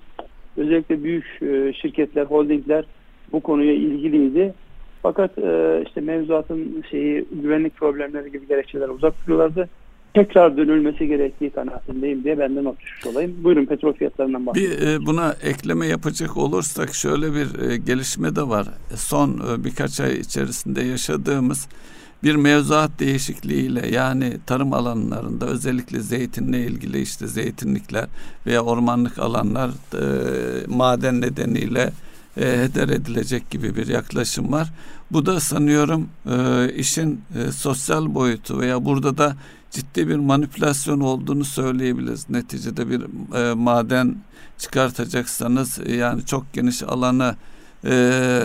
Özellikle büyük e, şirketler, holdingler bu konuya ilgiliydi. Fakat e, işte mevzuatın şeyi güvenlik problemleri gibi gerekçeler uzak duruyorlardı tekrar dönülmesi gerektiği kanaatindeyim diye ben de not düşmüş olayım. Buyurun petrol fiyatlarından bahsedelim. Bir e, buna ekleme yapacak olursak şöyle bir e, gelişme de var. Son e, birkaç ay içerisinde yaşadığımız bir mevzuat değişikliğiyle yani tarım alanlarında özellikle zeytinle ilgili işte zeytinlikler veya ormanlık alanlar e, maden nedeniyle e, heder edilecek gibi bir yaklaşım var. Bu da sanıyorum e, işin e, sosyal boyutu veya burada da ciddi bir manipülasyon olduğunu söyleyebiliriz. Neticede bir e, maden çıkartacaksanız yani çok geniş alanı e,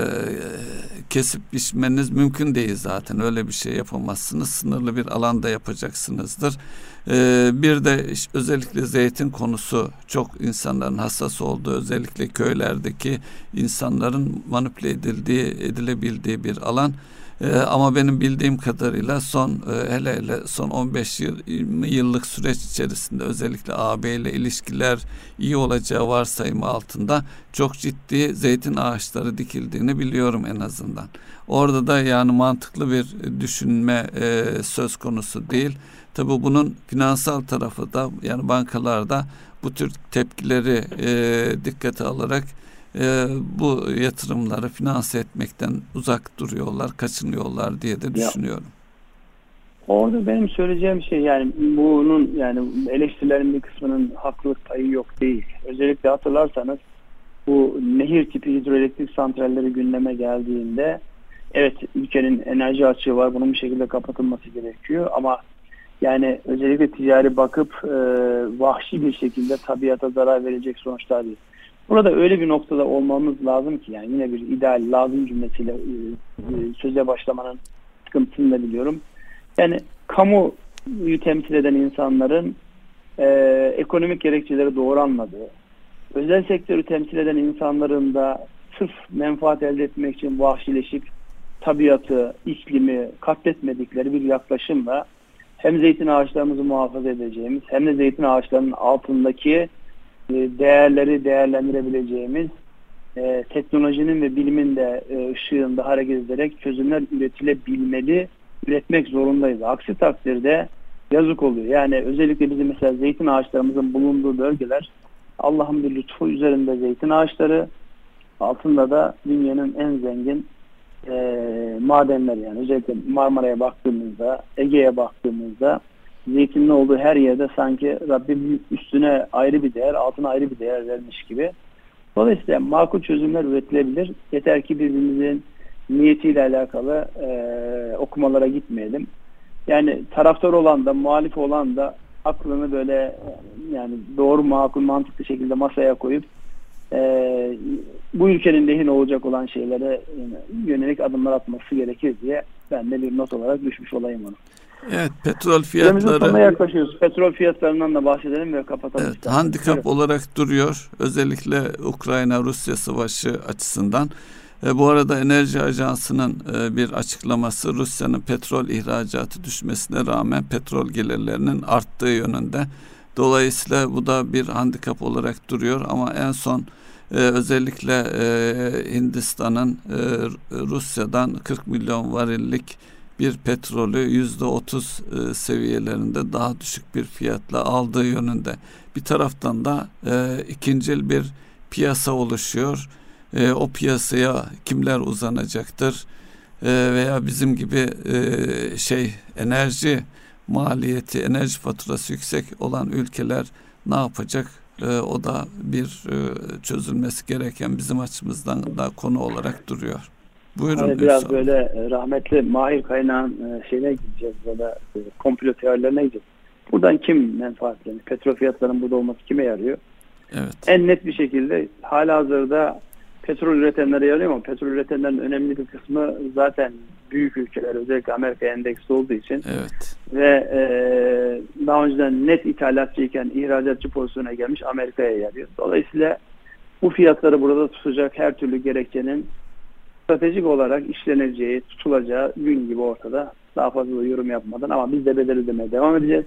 kesip biçmeniz mümkün değil zaten. Öyle bir şey yapamazsınız. Sınırlı bir alanda yapacaksınızdır. E, bir de özellikle zeytin konusu çok insanların hassas olduğu özellikle köylerdeki insanların manipüle edildiği edilebildiği bir alan. Ee, ama benim bildiğim kadarıyla son e, hele hele son 15 yıl, yıllık süreç içerisinde özellikle AB ile ilişkiler iyi olacağı varsayımı altında çok ciddi zeytin ağaçları dikildiğini biliyorum en azından. Orada da yani mantıklı bir düşünme e, söz konusu değil. Tabi bunun finansal tarafı da yani bankalarda bu tür tepkileri e, dikkate alarak e, bu yatırımları finanse etmekten uzak duruyorlar, kaçınıyorlar diye de düşünüyorum. Ya, orada benim söyleyeceğim şey yani bunun yani eleştirilerin bir kısmının haklılık payı yok değil. Özellikle hatırlarsanız bu nehir tipi hidroelektrik santralleri gündeme geldiğinde evet ülkenin enerji açığı var bunun bir şekilde kapatılması gerekiyor ama Yani özellikle ticari bakıp e, vahşi bir şekilde tabiata zarar verecek sonuçlar değil. Burada öyle bir noktada olmamız lazım ki yani yine bir ideal lazım cümlesiyle e, e, söze başlamanın sıkıntısını da biliyorum. Yani kamuyu temsil eden insanların e, ekonomik gerekçeleri doğru anladığı, özel sektörü temsil eden insanların da sırf menfaat elde etmek için vahşileşip tabiatı, iklimi katletmedikleri bir yaklaşımla hem zeytin ağaçlarımızı muhafaza edeceğimiz hem de zeytin ağaçlarının altındaki değerleri değerlendirebileceğimiz e, teknolojinin ve bilimin de e, ışığında hareket ederek çözümler üretilebilmeli, üretmek zorundayız. Aksi takdirde yazık oluyor. Yani özellikle bizim mesela zeytin ağaçlarımızın bulunduğu bölgeler Allah'ın bir lütfu üzerinde zeytin ağaçları altında da dünyanın en zengin e, madenler yani özellikle Marmara'ya baktığımızda Ege'ye baktığımızda zeytinin olduğu her yerde sanki Rabbim üstüne ayrı bir değer altına ayrı bir değer vermiş gibi. Dolayısıyla makul çözümler üretilebilir. Yeter ki birbirimizin niyetiyle alakalı e, okumalara gitmeyelim. Yani taraftar olan da muhalif olan da aklını böyle yani doğru makul mantıklı şekilde masaya koyup e, bu ülkenin lehine olacak olan şeylere yönelik adımlar atması gerekir diye ben de bir not olarak düşmüş olayım onu. Evet petrol fiyatları sonuna yaklaşıyoruz. Petrol fiyatlarından da bahsedelim ve kapatalım. Evet, handikap evet. olarak duruyor. Özellikle Ukrayna-Rusya savaşı açısından. E, bu arada Enerji Ajansı'nın e, bir açıklaması Rusya'nın petrol ihracatı düşmesine rağmen petrol gelirlerinin arttığı yönünde. Dolayısıyla bu da bir handikap olarak duruyor ama en son e, özellikle e, Hindistan'ın e, Rusya'dan 40 milyon varillik bir petrolü yüzde otuz e, seviyelerinde daha düşük bir fiyatla aldığı yönünde. Bir taraftan da e, ikincil bir piyasa oluşuyor. E, o piyasaya kimler uzanacaktır? E, veya bizim gibi e, şey enerji maliyeti, enerji faturası yüksek olan ülkeler ne yapacak? E, o da bir e, çözülmesi gereken bizim açımızdan da konu olarak duruyor. Buyurun. Hani biraz böyle e, rahmetli Mahir Kaynağ'ın e, şeyine gideceğiz ya da e, komplo teorilerine gideceğiz. Buradan kim menfaatleniyor? Petrol fiyatlarının burada olması kime yarıyor? Evet. En net bir şekilde hala hazırda petrol üretenlere yarıyor ama petrol üretenlerin önemli bir kısmı zaten büyük ülkeler özellikle Amerika endeksi olduğu için evet. ve e, daha önceden net ithalatçıyken ihracatçı pozisyona gelmiş Amerika'ya yarıyor. Dolayısıyla bu fiyatları burada tutacak her türlü gerekçenin stratejik olarak işleneceği, tutulacağı gün gibi ortada. Daha fazla yorum yapmadan ama biz de bedel ödemeye devam edeceğiz.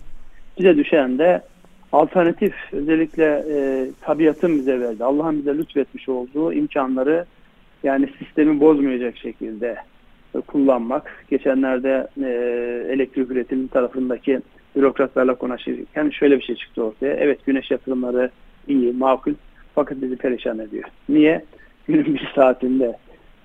Bize düşen de alternatif özellikle e, tabiatın bize verdi. Allah'ın bize lütfetmiş olduğu imkanları yani sistemi bozmayacak şekilde e, kullanmak. Geçenlerde e, elektrik üretimi tarafındaki bürokratlarla konuşurken şöyle bir şey çıktı ortaya. Evet güneş yatırımları iyi, makul fakat bizi perişan ediyor. Niye? Günün bir saatinde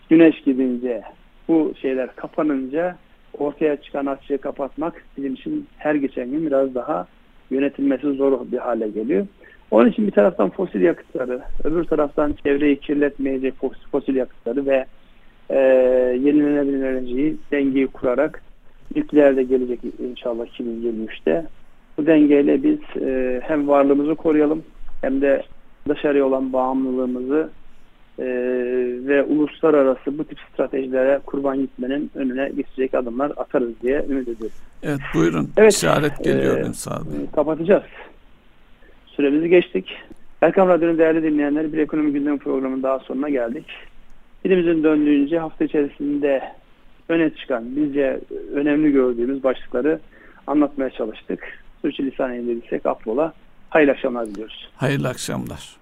güneş gidince bu şeyler kapanınca ortaya çıkan açığı kapatmak bizim için her geçen gün biraz daha yönetilmesi zor bir hale geliyor. Onun için bir taraftan fosil yakıtları, öbür taraftan çevreyi kirletmeyecek fosil yakıtları ve e, yenilenebilir enerjiyi dengeyi kurarak nükleer de gelecek inşallah 2023'te. Bu dengeyle biz e, hem varlığımızı koruyalım hem de dışarıya olan bağımlılığımızı e, ve uluslararası bu tip stratejilere kurban gitmenin önüne geçecek adımlar atarız diye ümit ediyorum. Evet buyurun. Evet, İşaret geliyor e, Ünsal Bey. Kapatacağız. Süremizi geçtik. Erkam Radyo'nun değerli dinleyenleri bir ekonomi gündem programının daha sonuna geldik. Dilimizin döndüğünce hafta içerisinde öne çıkan, bizce önemli gördüğümüz başlıkları anlatmaya çalıştık. Sürçülisan edildiysek affola. Hayırlı akşamlar diliyoruz. Hayırlı akşamlar.